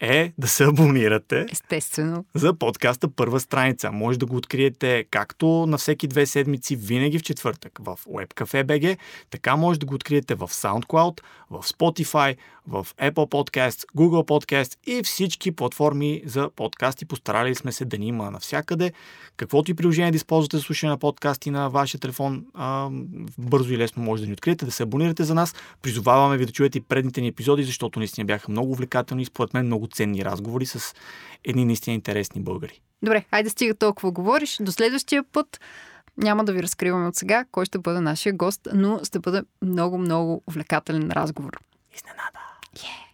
е да се абонирате. Естествено. За подкаста Първа страница. Може да го откриете както на всеки две седмици, винаги в четвъртък в WebCafe.bg, така може да го откриете в SoundCloud, в Spotify, в Apple Podcasts, Google Podcasts и всички платформи за подкасти. Постарали сме се да ни има навсякъде. Каквото и приложение да използвате за слушане на подкасти на вашия телефон, а, бързо и лесно може да ни откриете, да се абонирате за нас. Призоваваме ви да чуете и предните ни епизоди, защото наистина бяха много увлекателни и според мен много ценни разговори с едни наистина интересни българи. Добре, айде стига толкова говориш. До следващия път няма да ви разкриваме от сега кой ще бъде нашия гост, но ще бъде много, много увлекателен разговор. Изненада! Yeah.